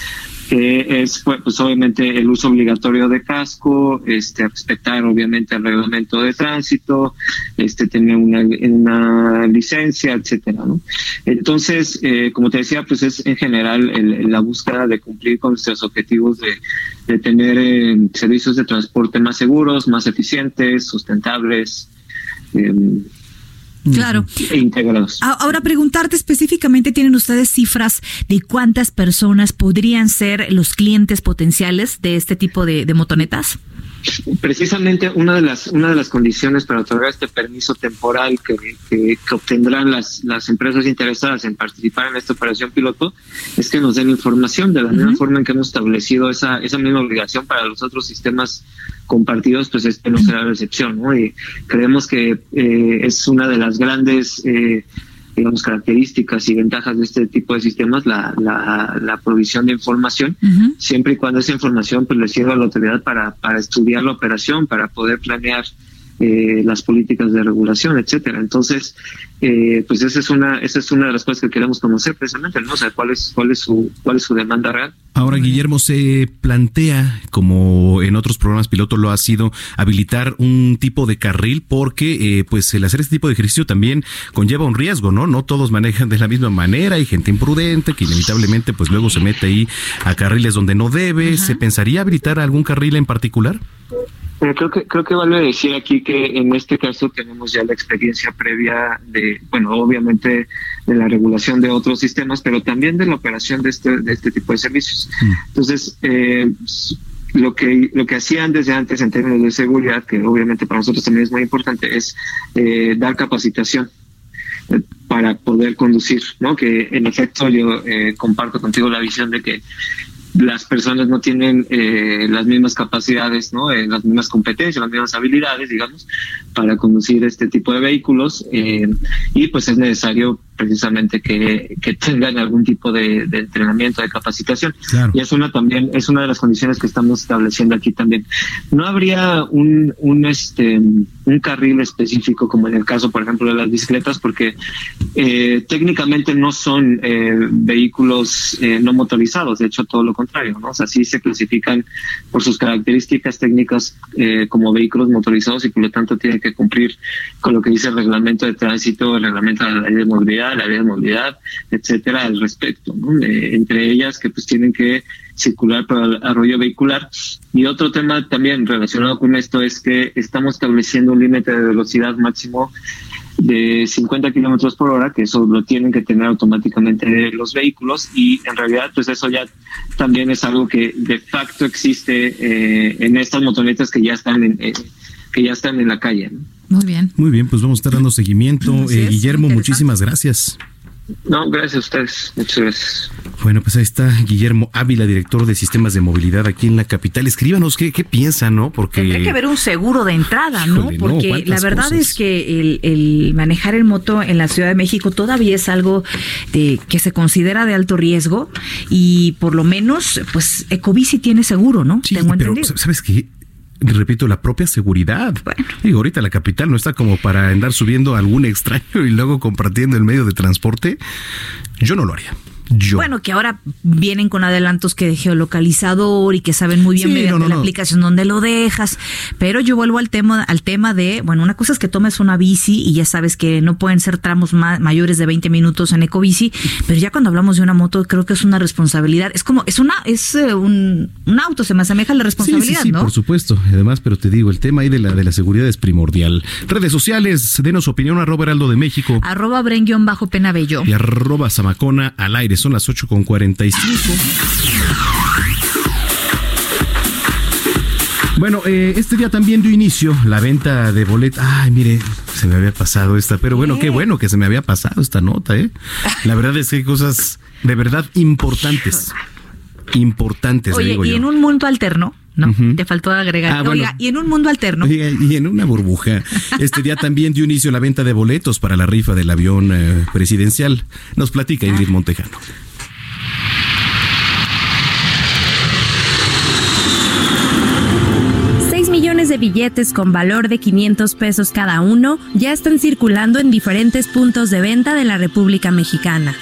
que es pues, obviamente el uso obligatorio de casco, este respetar obviamente el reglamento de tránsito, este tener una, una licencia, etcétera, ¿no? Entonces, eh, como te decía, pues es en general el- la búsqueda de cumplir con nuestros objetivos de, de tener eh, servicios de transporte más seguros, más eficientes, sustentables. eh, Claro. Ahora preguntarte específicamente, ¿tienen ustedes cifras de cuántas personas podrían ser los clientes potenciales de este tipo de, de motonetas? Precisamente una de las una de las condiciones para otorgar este permiso temporal que, que, que obtendrán las, las empresas interesadas en participar en esta operación piloto es que nos den información de la misma forma en que hemos establecido esa, esa misma obligación para los otros sistemas compartidos, pues este no será la excepción, ¿no? Y creemos que eh, es una de las grandes eh, digamos, características y ventajas de este tipo de sistemas, la, la, la provisión de información, siempre y cuando esa información pues le sirva a la autoridad para, para estudiar la operación, para poder planear eh, las políticas de regulación, etcétera. Entonces, eh, pues esa es una esa es una de las cosas que queremos conocer precisamente, ¿no? O sea, cuál es cuál es su cuál es su demanda real. Ahora, Guillermo, se plantea como en otros programas piloto lo ha sido habilitar un tipo de carril porque pues el hacer este tipo de ejercicio también conlleva un riesgo, ¿no? No todos manejan de la misma manera, hay gente imprudente que inevitablemente pues luego se mete ahí a carriles donde no debe. ¿Se pensaría habilitar algún carril en particular? Pero creo que creo que vale decir aquí que en este caso tenemos ya la experiencia previa de, bueno, obviamente de la regulación de otros sistemas, pero también de la operación de este de este tipo de servicios. Mm. Entonces, eh, lo que lo que hacían desde antes en términos de seguridad, que obviamente para nosotros también es muy importante, es eh, dar capacitación eh, para poder conducir, ¿no? Que en efecto yo comparto contigo la visión de que las personas no tienen eh, las mismas capacidades, ¿no? Eh, las mismas competencias, las mismas habilidades, digamos, para conducir este tipo de vehículos eh, y pues es necesario precisamente que, que tengan algún tipo de, entrenamiento, de capacitación. Y es una también, es una de las condiciones que estamos estableciendo aquí también. No habría un, un este un carril específico como en el caso, por ejemplo, de las bicicletas, porque eh, técnicamente no son eh, vehículos eh, no motorizados, de hecho todo lo contrario, ¿no? O sea, sí se clasifican por sus características técnicas como vehículos motorizados y por lo tanto tienen que cumplir con lo que dice el reglamento de tránsito, el reglamento de la ley de movilidad la movilidad, etcétera, al respecto, entre ellas que pues tienen que circular para el arroyo vehicular. Y otro tema también relacionado con esto es que estamos estableciendo un límite de velocidad máximo de 50 kilómetros por hora, que eso lo tienen que tener automáticamente los vehículos y en realidad pues eso ya también es algo que de facto existe eh, en estas motonetas que ya están en, eh, que ya están en la calle. Muy bien. Muy bien, pues vamos a estar dando seguimiento. Eh, Guillermo, muchísimas gracias. No, gracias a ustedes. Muchas gracias. Bueno, pues ahí está Guillermo Ávila, director de sistemas de movilidad aquí en la capital. Escríbanos qué, qué piensan, ¿no? Porque tendría que haber un seguro de entrada, ¿no? Porque la verdad es que el, el, manejar el moto en la Ciudad de México todavía es algo de, que se considera de alto riesgo y por lo menos, pues Ecobici tiene seguro, ¿no? Sí, pero ¿sabes qué? Repito, la propia seguridad. Digo, ahorita la capital no está como para andar subiendo algún extraño y luego compartiendo el medio de transporte. Yo no lo haría. Bueno, que ahora vienen con adelantos que de geolocalizador y que saben muy bien mediante la aplicación dónde lo dejas. Pero yo vuelvo al tema, al tema de, bueno, una cosa es que tomes una bici y ya sabes que no pueden ser tramos mayores de 20 minutos en ecobici, pero ya cuando hablamos de una moto creo que es una responsabilidad. Es como, es una, es eh, un, auto, se me asemeja a la responsabilidad, sí, sí, por supuesto. Además, pero te digo, el tema ahí de la, de la seguridad es primordial. Redes sociales, denos opinión, arroba heraldo de México. Arroba bren bajo penabello. Y arroba zamacona al aire son las 8 con 45. Bueno, eh, este día también dio inicio la venta de boletos. Ay, mire, se me había pasado esta, pero bueno, qué bueno que se me había pasado esta nota, ¿eh? La verdad es que hay cosas de verdad importantes. Importantes, Oye, y en un mundo alterno, ¿no? Te faltó agregar. Ah, Oiga, y en un mundo alterno. y en una burbuja. Este día también dio inicio la venta de boletos para la rifa del avión eh, presidencial. Nos platica Ingrid Montejano. 6 millones de billetes con valor de 500 pesos cada uno ya están circulando en diferentes puntos de venta de la República Mexicana.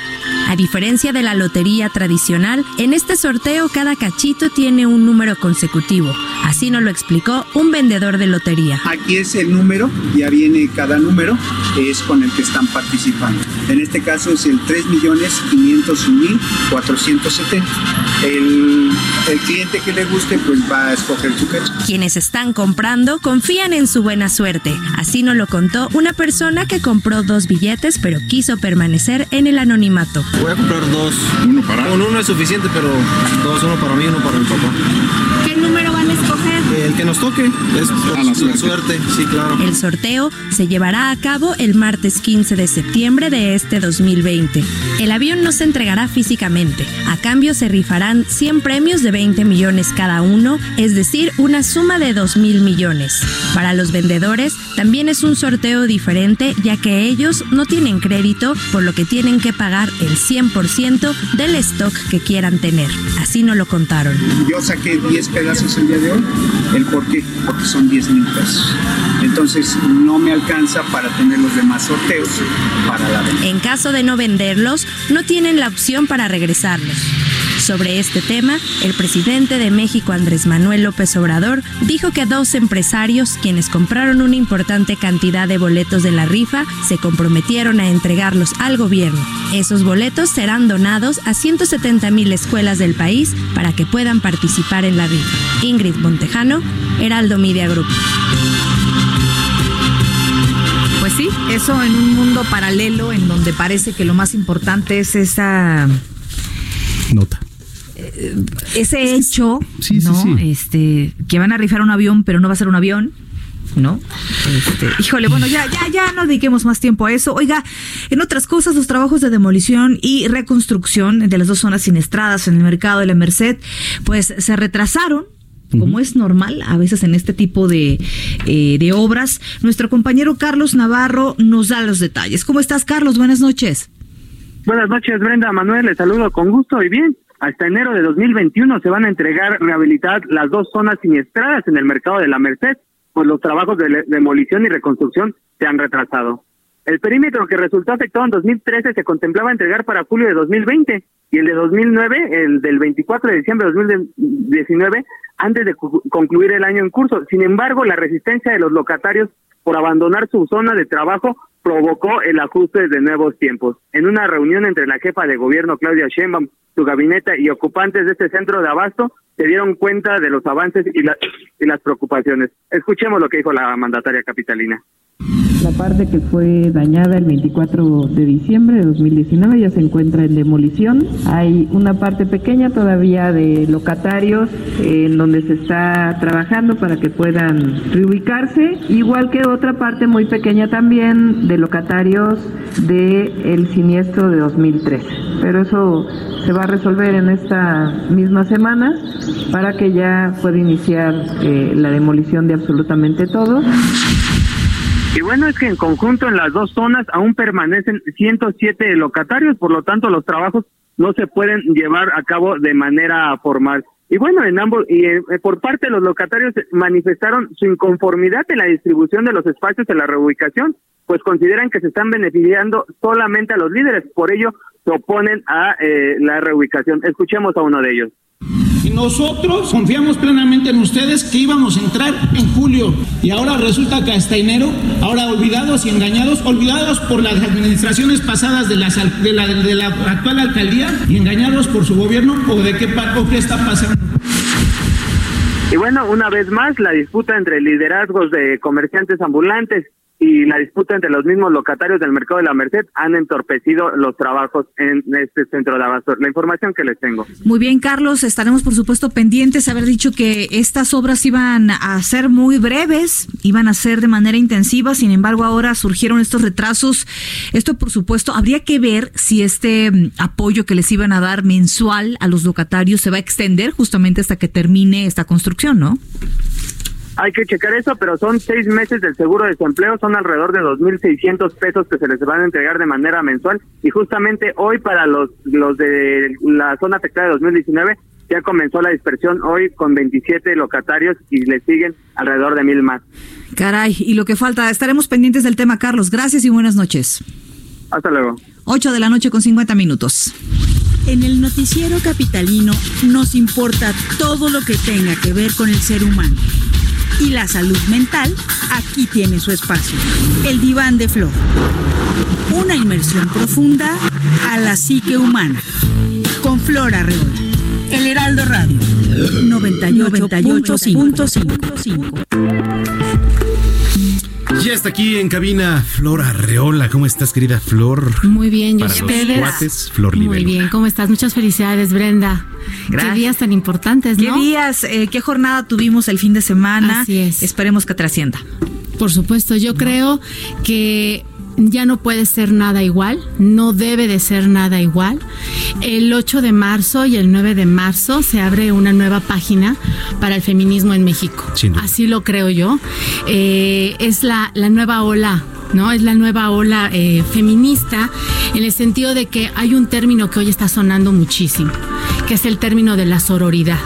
A diferencia de la lotería tradicional, en este sorteo cada cachito tiene un número consecutivo. Así nos lo explicó un vendedor de lotería. Aquí es el número, ya viene cada número, es con el que están participando. En este caso es el 3.501.470. El, el cliente que le guste pues va a escoger su cacho. Quienes están comprando confían en su buena suerte. Así nos lo contó una persona que compró dos billetes pero quiso permanecer en el anonimato. Voy a comprar dos. Uno para. Con uno es suficiente, pero dos, uno para mí y uno para mi papá. ¿Qué número van a escoger? El que nos toque. Es a la suerte. Sí, claro. El sorteo se llevará a cabo el martes 15 de septiembre de este 2020. El avión no se entregará físicamente. A cambio se rifarán 100 premios de 20 millones cada uno, es decir, una suma de 2 mil millones. Para los vendedores también es un sorteo diferente ya que ellos no tienen crédito, por lo que tienen que pagar el 100% del stock que quieran tener. Así no lo contaron. Yo saqué 10 pedazos el día de hoy. ¿El por qué? Porque son 10 mil pesos. Entonces no me alcanza para tener los demás sorteos para la venta. En caso de no venderlos, no tienen la opción para regresarlos. Sobre este tema, el presidente de México, Andrés Manuel López Obrador, dijo que dos empresarios, quienes compraron una importante cantidad de boletos de la rifa, se comprometieron a entregarlos al gobierno. Esos boletos serán donados a 170 mil escuelas del país para que puedan participar en la rifa. Ingrid Montejano, Heraldo Media Group. Pues sí, eso en un mundo paralelo en donde parece que lo más importante es esa nota. Eh, ese hecho, ¿no? Este, que van a rifar un avión, pero no va a ser un avión. ¿no? Este, híjole, bueno, ya, ya, ya no dediquemos más tiempo a eso. Oiga, en otras cosas, los trabajos de demolición y reconstrucción de las dos zonas siniestradas en el mercado de la Merced, pues se retrasaron como es normal a veces en este tipo de, eh, de obras. Nuestro compañero Carlos Navarro nos da los detalles. ¿Cómo estás, Carlos? Buenas noches. Buenas noches, Brenda Manuel. Les saludo con gusto y bien. Hasta enero de 2021 se van a entregar rehabilitar las dos zonas siniestradas en el mercado de la Merced, pues los trabajos de demolición y reconstrucción se han retrasado. El perímetro que resultó afectado en 2013 se contemplaba entregar para julio de 2020 y el de 2009, el del 24 de diciembre de 2019, antes de concluir el año en curso. Sin embargo, la resistencia de los locatarios por abandonar su zona de trabajo provocó el ajuste de nuevos tiempos. En una reunión entre la jefa de gobierno Claudia Sheinbaum, su gabinete y ocupantes de este centro de abasto, se dieron cuenta de los avances y, y las preocupaciones. Escuchemos lo que dijo la mandataria capitalina. La parte que fue dañada el 24 de diciembre de 2019 ya se encuentra en demolición. Hay una parte pequeña todavía de locatarios en donde se está trabajando para que puedan reubicarse, igual que otra parte muy pequeña también de locatarios del el siniestro de 2013. Pero eso se va a resolver en esta misma semana para que ya pueda iniciar eh, la demolición de absolutamente todo. Bueno, es que en conjunto en las dos zonas aún permanecen 107 locatarios, por lo tanto los trabajos no se pueden llevar a cabo de manera formal. Y bueno, en ambos y eh, por parte de los locatarios manifestaron su inconformidad en la distribución de los espacios de la reubicación, pues consideran que se están beneficiando solamente a los líderes, por ello se oponen a eh, la reubicación. Escuchemos a uno de ellos. Y nosotros confiamos plenamente en ustedes que íbamos a entrar en julio y ahora resulta que hasta enero, ahora olvidados y engañados, olvidados por las administraciones pasadas de, las, de, la, de la actual alcaldía y engañados por su gobierno o de qué, o qué está pasando. Y bueno, una vez más, la disputa entre liderazgos de comerciantes ambulantes y la disputa entre los mismos locatarios del mercado de la Merced han entorpecido los trabajos en este centro de abasto. La información que les tengo. Muy bien, Carlos, estaremos por supuesto pendientes. Haber dicho que estas obras iban a ser muy breves, iban a ser de manera intensiva, sin embargo ahora surgieron estos retrasos. Esto por supuesto, habría que ver si este mm, apoyo que les iban a dar mensual a los locatarios se va a extender justamente hasta que termine esta construcción, ¿no? Hay que checar eso, pero son seis meses del seguro de desempleo, son alrededor de 2.600 pesos que se les van a entregar de manera mensual. Y justamente hoy para los, los de la zona afectada de 2019 ya comenzó la dispersión hoy con 27 locatarios y le siguen alrededor de mil más. Caray, y lo que falta, estaremos pendientes del tema, Carlos. Gracias y buenas noches. Hasta luego. 8 de la noche con 50 minutos. En el noticiero capitalino nos importa todo lo que tenga que ver con el ser humano y la salud mental aquí tiene su espacio. El diván de Flor. Una inmersión profunda a la psique humana. Con Flor Arreola. El Heraldo Radio. 98.5. Ya está aquí en cabina Flor Arreola. ¿Cómo estás, querida Flor? Muy bien, yo Para los cuates, Flor Muy bien, ¿cómo estás? Muchas felicidades, Brenda. Gracias. Qué días tan importantes, ¿Qué ¿no? días, eh, qué jornada tuvimos el fin de semana? Así es. Esperemos que trascienda. Por supuesto, yo creo que ya no puede ser nada igual, no debe de ser nada igual. El 8 de marzo y el 9 de marzo se abre una nueva página para el feminismo en México. Así lo creo yo. Eh, es la, la nueva ola ¿no? Es la nueva ola eh, feminista en el sentido de que hay un término que hoy está sonando muchísimo, que es el término de la sororidad.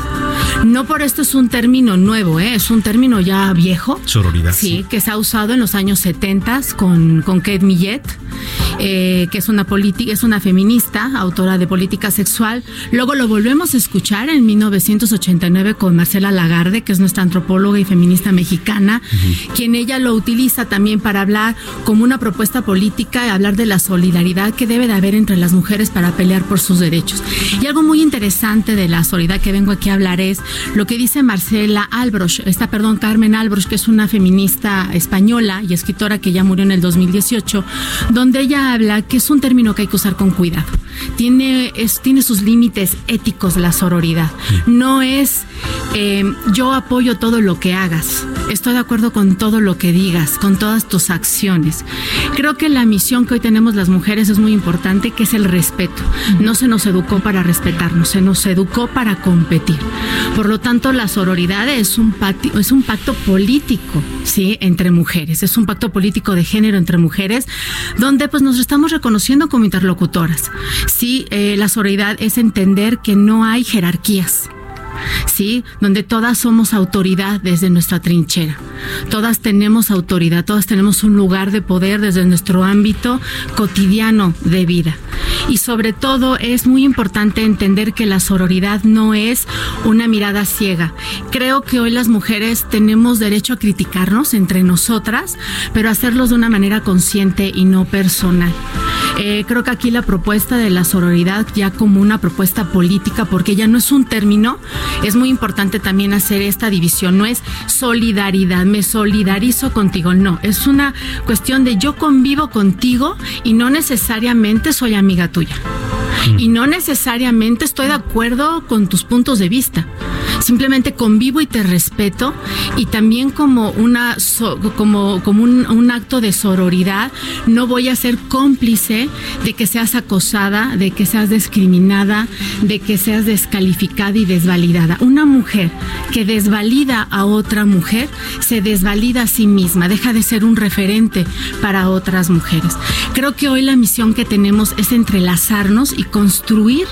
No por esto es un término nuevo, ¿eh? es un término ya viejo. Sororidad. Sí, que se ha usado en los años 70 con, con Kate Millet. Eh, que es una política, es una feminista, autora de política sexual. Luego lo volvemos a escuchar en 1989 con Marcela Lagarde, que es nuestra antropóloga y feminista mexicana, quien ella lo utiliza también para hablar como una propuesta política, hablar de la solidaridad que debe de haber entre las mujeres para pelear por sus derechos. Y algo muy interesante de la solidaridad que vengo aquí a hablar es lo que dice Marcela Albroch, esta, perdón, Carmen Albroch, que es una feminista española y escritora que ya murió en el 2018, donde ella habla que es un término que hay que usar con cuidado. Tiene, es, tiene sus límites éticos la sororidad. No es eh, yo apoyo todo lo que hagas, estoy de acuerdo con todo lo que digas, con todas tus acciones. Creo que la misión que hoy tenemos las mujeres es muy importante, que es el respeto. No se nos educó para respetarnos, se nos educó para competir. Por lo tanto, la sororidad es un, pacto, es un pacto político, ¿sí? Entre mujeres. Es un pacto político de género entre mujeres, donde pues nos estamos reconociendo como interlocutoras. Sí, eh, la sororidad es entender que no hay jerarquías. ¿Sí? Donde todas somos autoridad desde nuestra trinchera. Todas tenemos autoridad, todas tenemos un lugar de poder desde nuestro ámbito cotidiano de vida. Y sobre todo es muy importante entender que la sororidad no es una mirada ciega. Creo que hoy las mujeres tenemos derecho a criticarnos entre nosotras, pero hacerlos de una manera consciente y no personal. Eh, creo que aquí la propuesta de la sororidad ya como una propuesta política, porque ya no es un término, es muy importante también hacer esta división. No es solidaridad, me solidarizo contigo, no, es una cuestión de yo convivo contigo y no necesariamente soy amiga tuya. Y no necesariamente estoy de acuerdo con tus puntos de vista. Simplemente convivo y te respeto y también como una como como un, un, acto de sororidad no voy a ser cómplice de que seas acosada, de que seas discriminada, de que seas descalificada y desvalidada. Una mujer que desvalida a otra mujer se desvalida a sí misma, deja de ser un referente para otras mujeres. Creo que hoy la misión que tenemos es entrelazarnos y construir,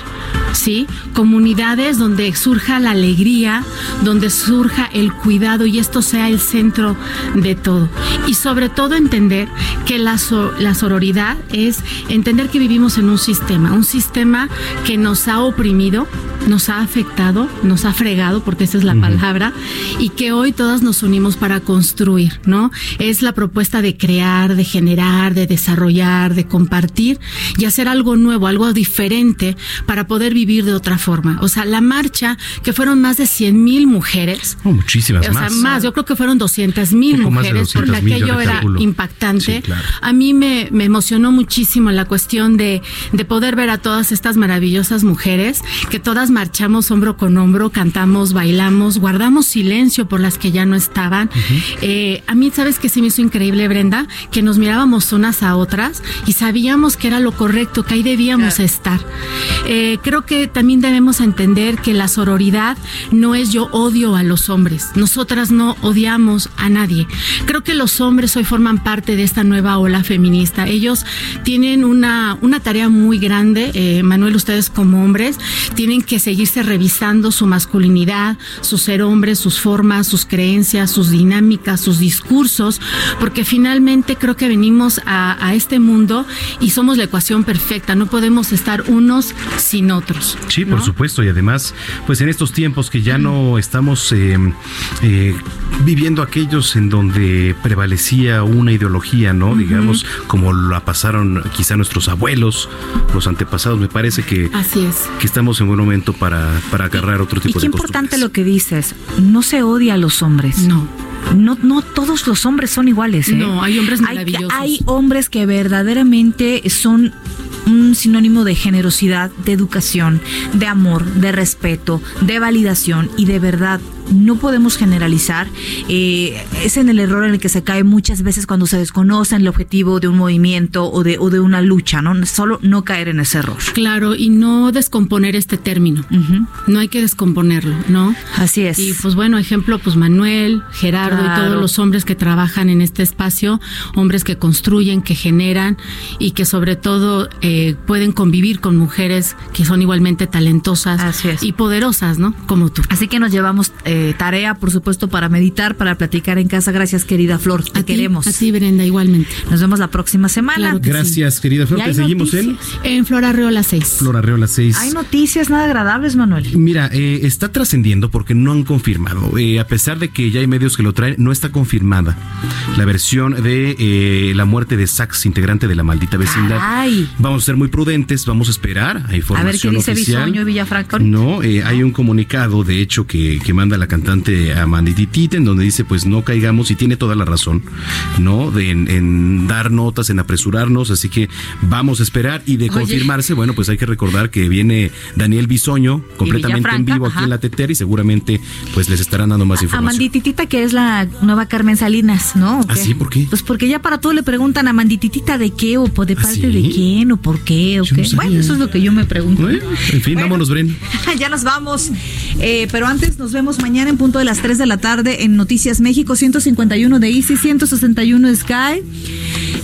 ¿sí? Comunidades donde surja la alegría, donde surja el cuidado y esto sea el centro de todo. Y sobre todo entender que la, so, la sororidad es entender que vivimos en un sistema, un sistema que nos ha oprimido, nos ha afectado, nos ha fregado, porque esa es la uh -huh. palabra, y que hoy todas nos unimos para construir, ¿no? Es la propuesta de crear, de generar, de desarrollar, de compartir y hacer algo nuevo, algo diferente para poder vivir de otra forma. O sea, la marcha, que fueron más de 100 mil mujeres. Oh, muchísimas o más. sea, más, yo creo que fueron 200 mil mujeres, porque aquello era impactante. Sí, claro. A mí me, me, emocionó muchísimo la cuestión de, de poder ver a todas estas maravillosas mujeres, que todas marchamos hombro con hombro, cantamos, bailamos, guardamos silencio por las que ya no estaban. Uh -huh. eh, a mí, ¿sabes qué se me hizo increíble, Brenda? Que nos mirábamos unas a otras y sabíamos que era lo correcto, que ahí debíamos claro. estar. Eh, creo que también debemos entender que la sororidad no es yo odio a los hombres. Nosotras no odiamos a nadie. Creo que los hombres hoy forman parte de esta nueva ola feminista. Ellos tienen una, una tarea muy grande. Eh, Manuel, ustedes como hombres tienen que seguirse revisando su masculinidad, su ser hombre, sus formas, sus creencias, sus dinámicas, sus discursos, porque finalmente creo que venimos a, a este mundo y somos la ecuación perfecta. No podemos estar unos sin otros. Sí, ¿no? por supuesto. Y además, pues en estos tiempos que ya no estamos eh, eh, viviendo aquellos en donde prevalecía una ideología, ¿no? Uh -huh. Digamos, como la pasaron quizá nuestros abuelos, los antepasados. Me parece que, Así es. que estamos en buen momento para, para agarrar otro tipo y qué de importante lo que dices. No se odia a los hombres. No. No, no todos los hombres son iguales. ¿eh? No, hay hombres maravillosos. Hay, hay hombres que verdaderamente son un sinónimo de generosidad, de educación, de amor, de respeto, de validación y de verdad. No podemos generalizar. Eh, es en el error en el que se cae muchas veces cuando se desconoce el objetivo de un movimiento o de, o de una lucha, ¿no? Solo no caer en ese error. Claro, y no descomponer este término. Uh -huh. No hay que descomponerlo, ¿no? Así es. Y pues bueno, ejemplo, pues Manuel, Gerardo claro. y todos los hombres que trabajan en este espacio, hombres que construyen, que generan y que sobre todo eh, pueden convivir con mujeres que son igualmente talentosas y poderosas, ¿no? Como tú. Así que nos llevamos eh, eh, tarea, por supuesto, para meditar, para platicar en casa. Gracias, querida Flor. Te queremos. A ti, Brenda, igualmente. Nos vemos la próxima semana. Gracias, querida Flor. Te seguimos en. En Flor Arreola 6. Flor Arreola 6. Hay noticias nada agradables, Manuel. Mira, eh, está trascendiendo porque no han confirmado. Eh, a pesar de que ya hay medios que lo traen, no está confirmada la versión de eh, la muerte de Sax, integrante de la maldita vecindad. Ay. Vamos a ser muy prudentes, vamos a esperar a información A ver qué dice oficial. Bisoño y Villafranca. No, eh, hay un comunicado, de hecho, que, que manda la cantante Amandititita, en donde dice, pues no caigamos, y tiene toda la razón, ¿no? De, en, en dar notas, en apresurarnos, así que vamos a esperar, y de Oye. confirmarse, bueno, pues hay que recordar que viene Daniel Bisoño, completamente en vivo aquí ajá. en la Tetera, y seguramente, pues les estarán dando más A información. Mandititita, que es la nueva Carmen Salinas, ¿no? ¿O ¿Ah, sí? ¿Por qué? Pues porque ya para todo le preguntan a Mandititita de qué o de parte sí? de quién o por qué o Yo qué. bueno, eso es lo que yo me pregunto. Bueno, en fin, vámonos, Bren. ya nos vamos. Eh, pero antes nos vemos mañana en punto de las 3 de la tarde en Noticias México, 151 de Easy, 161 de Sky.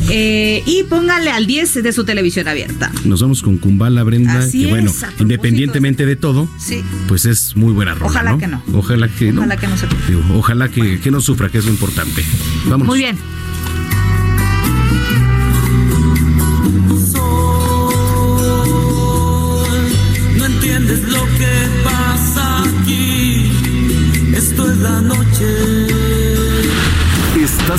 Eh, y póngale al 10 de su televisión abierta. Nos vamos con Kumbala, Brenda, Así que bueno, es, independientemente de todo, Sí. pues es muy buena rola, Ojalá ¿no? que no. Ojalá que no. Ojalá que no se Digo, ojalá que, que no sufra, que es lo importante. Vámonos. Muy bien.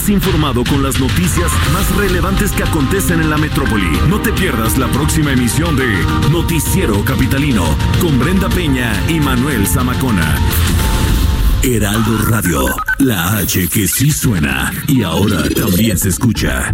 Informado con las noticias más relevantes que acontecen en la metrópoli. No te pierdas la próxima emisión de Noticiero Capitalino con Brenda Peña y Manuel Zamacona. Heraldo Radio, la H que sí suena y ahora también se escucha.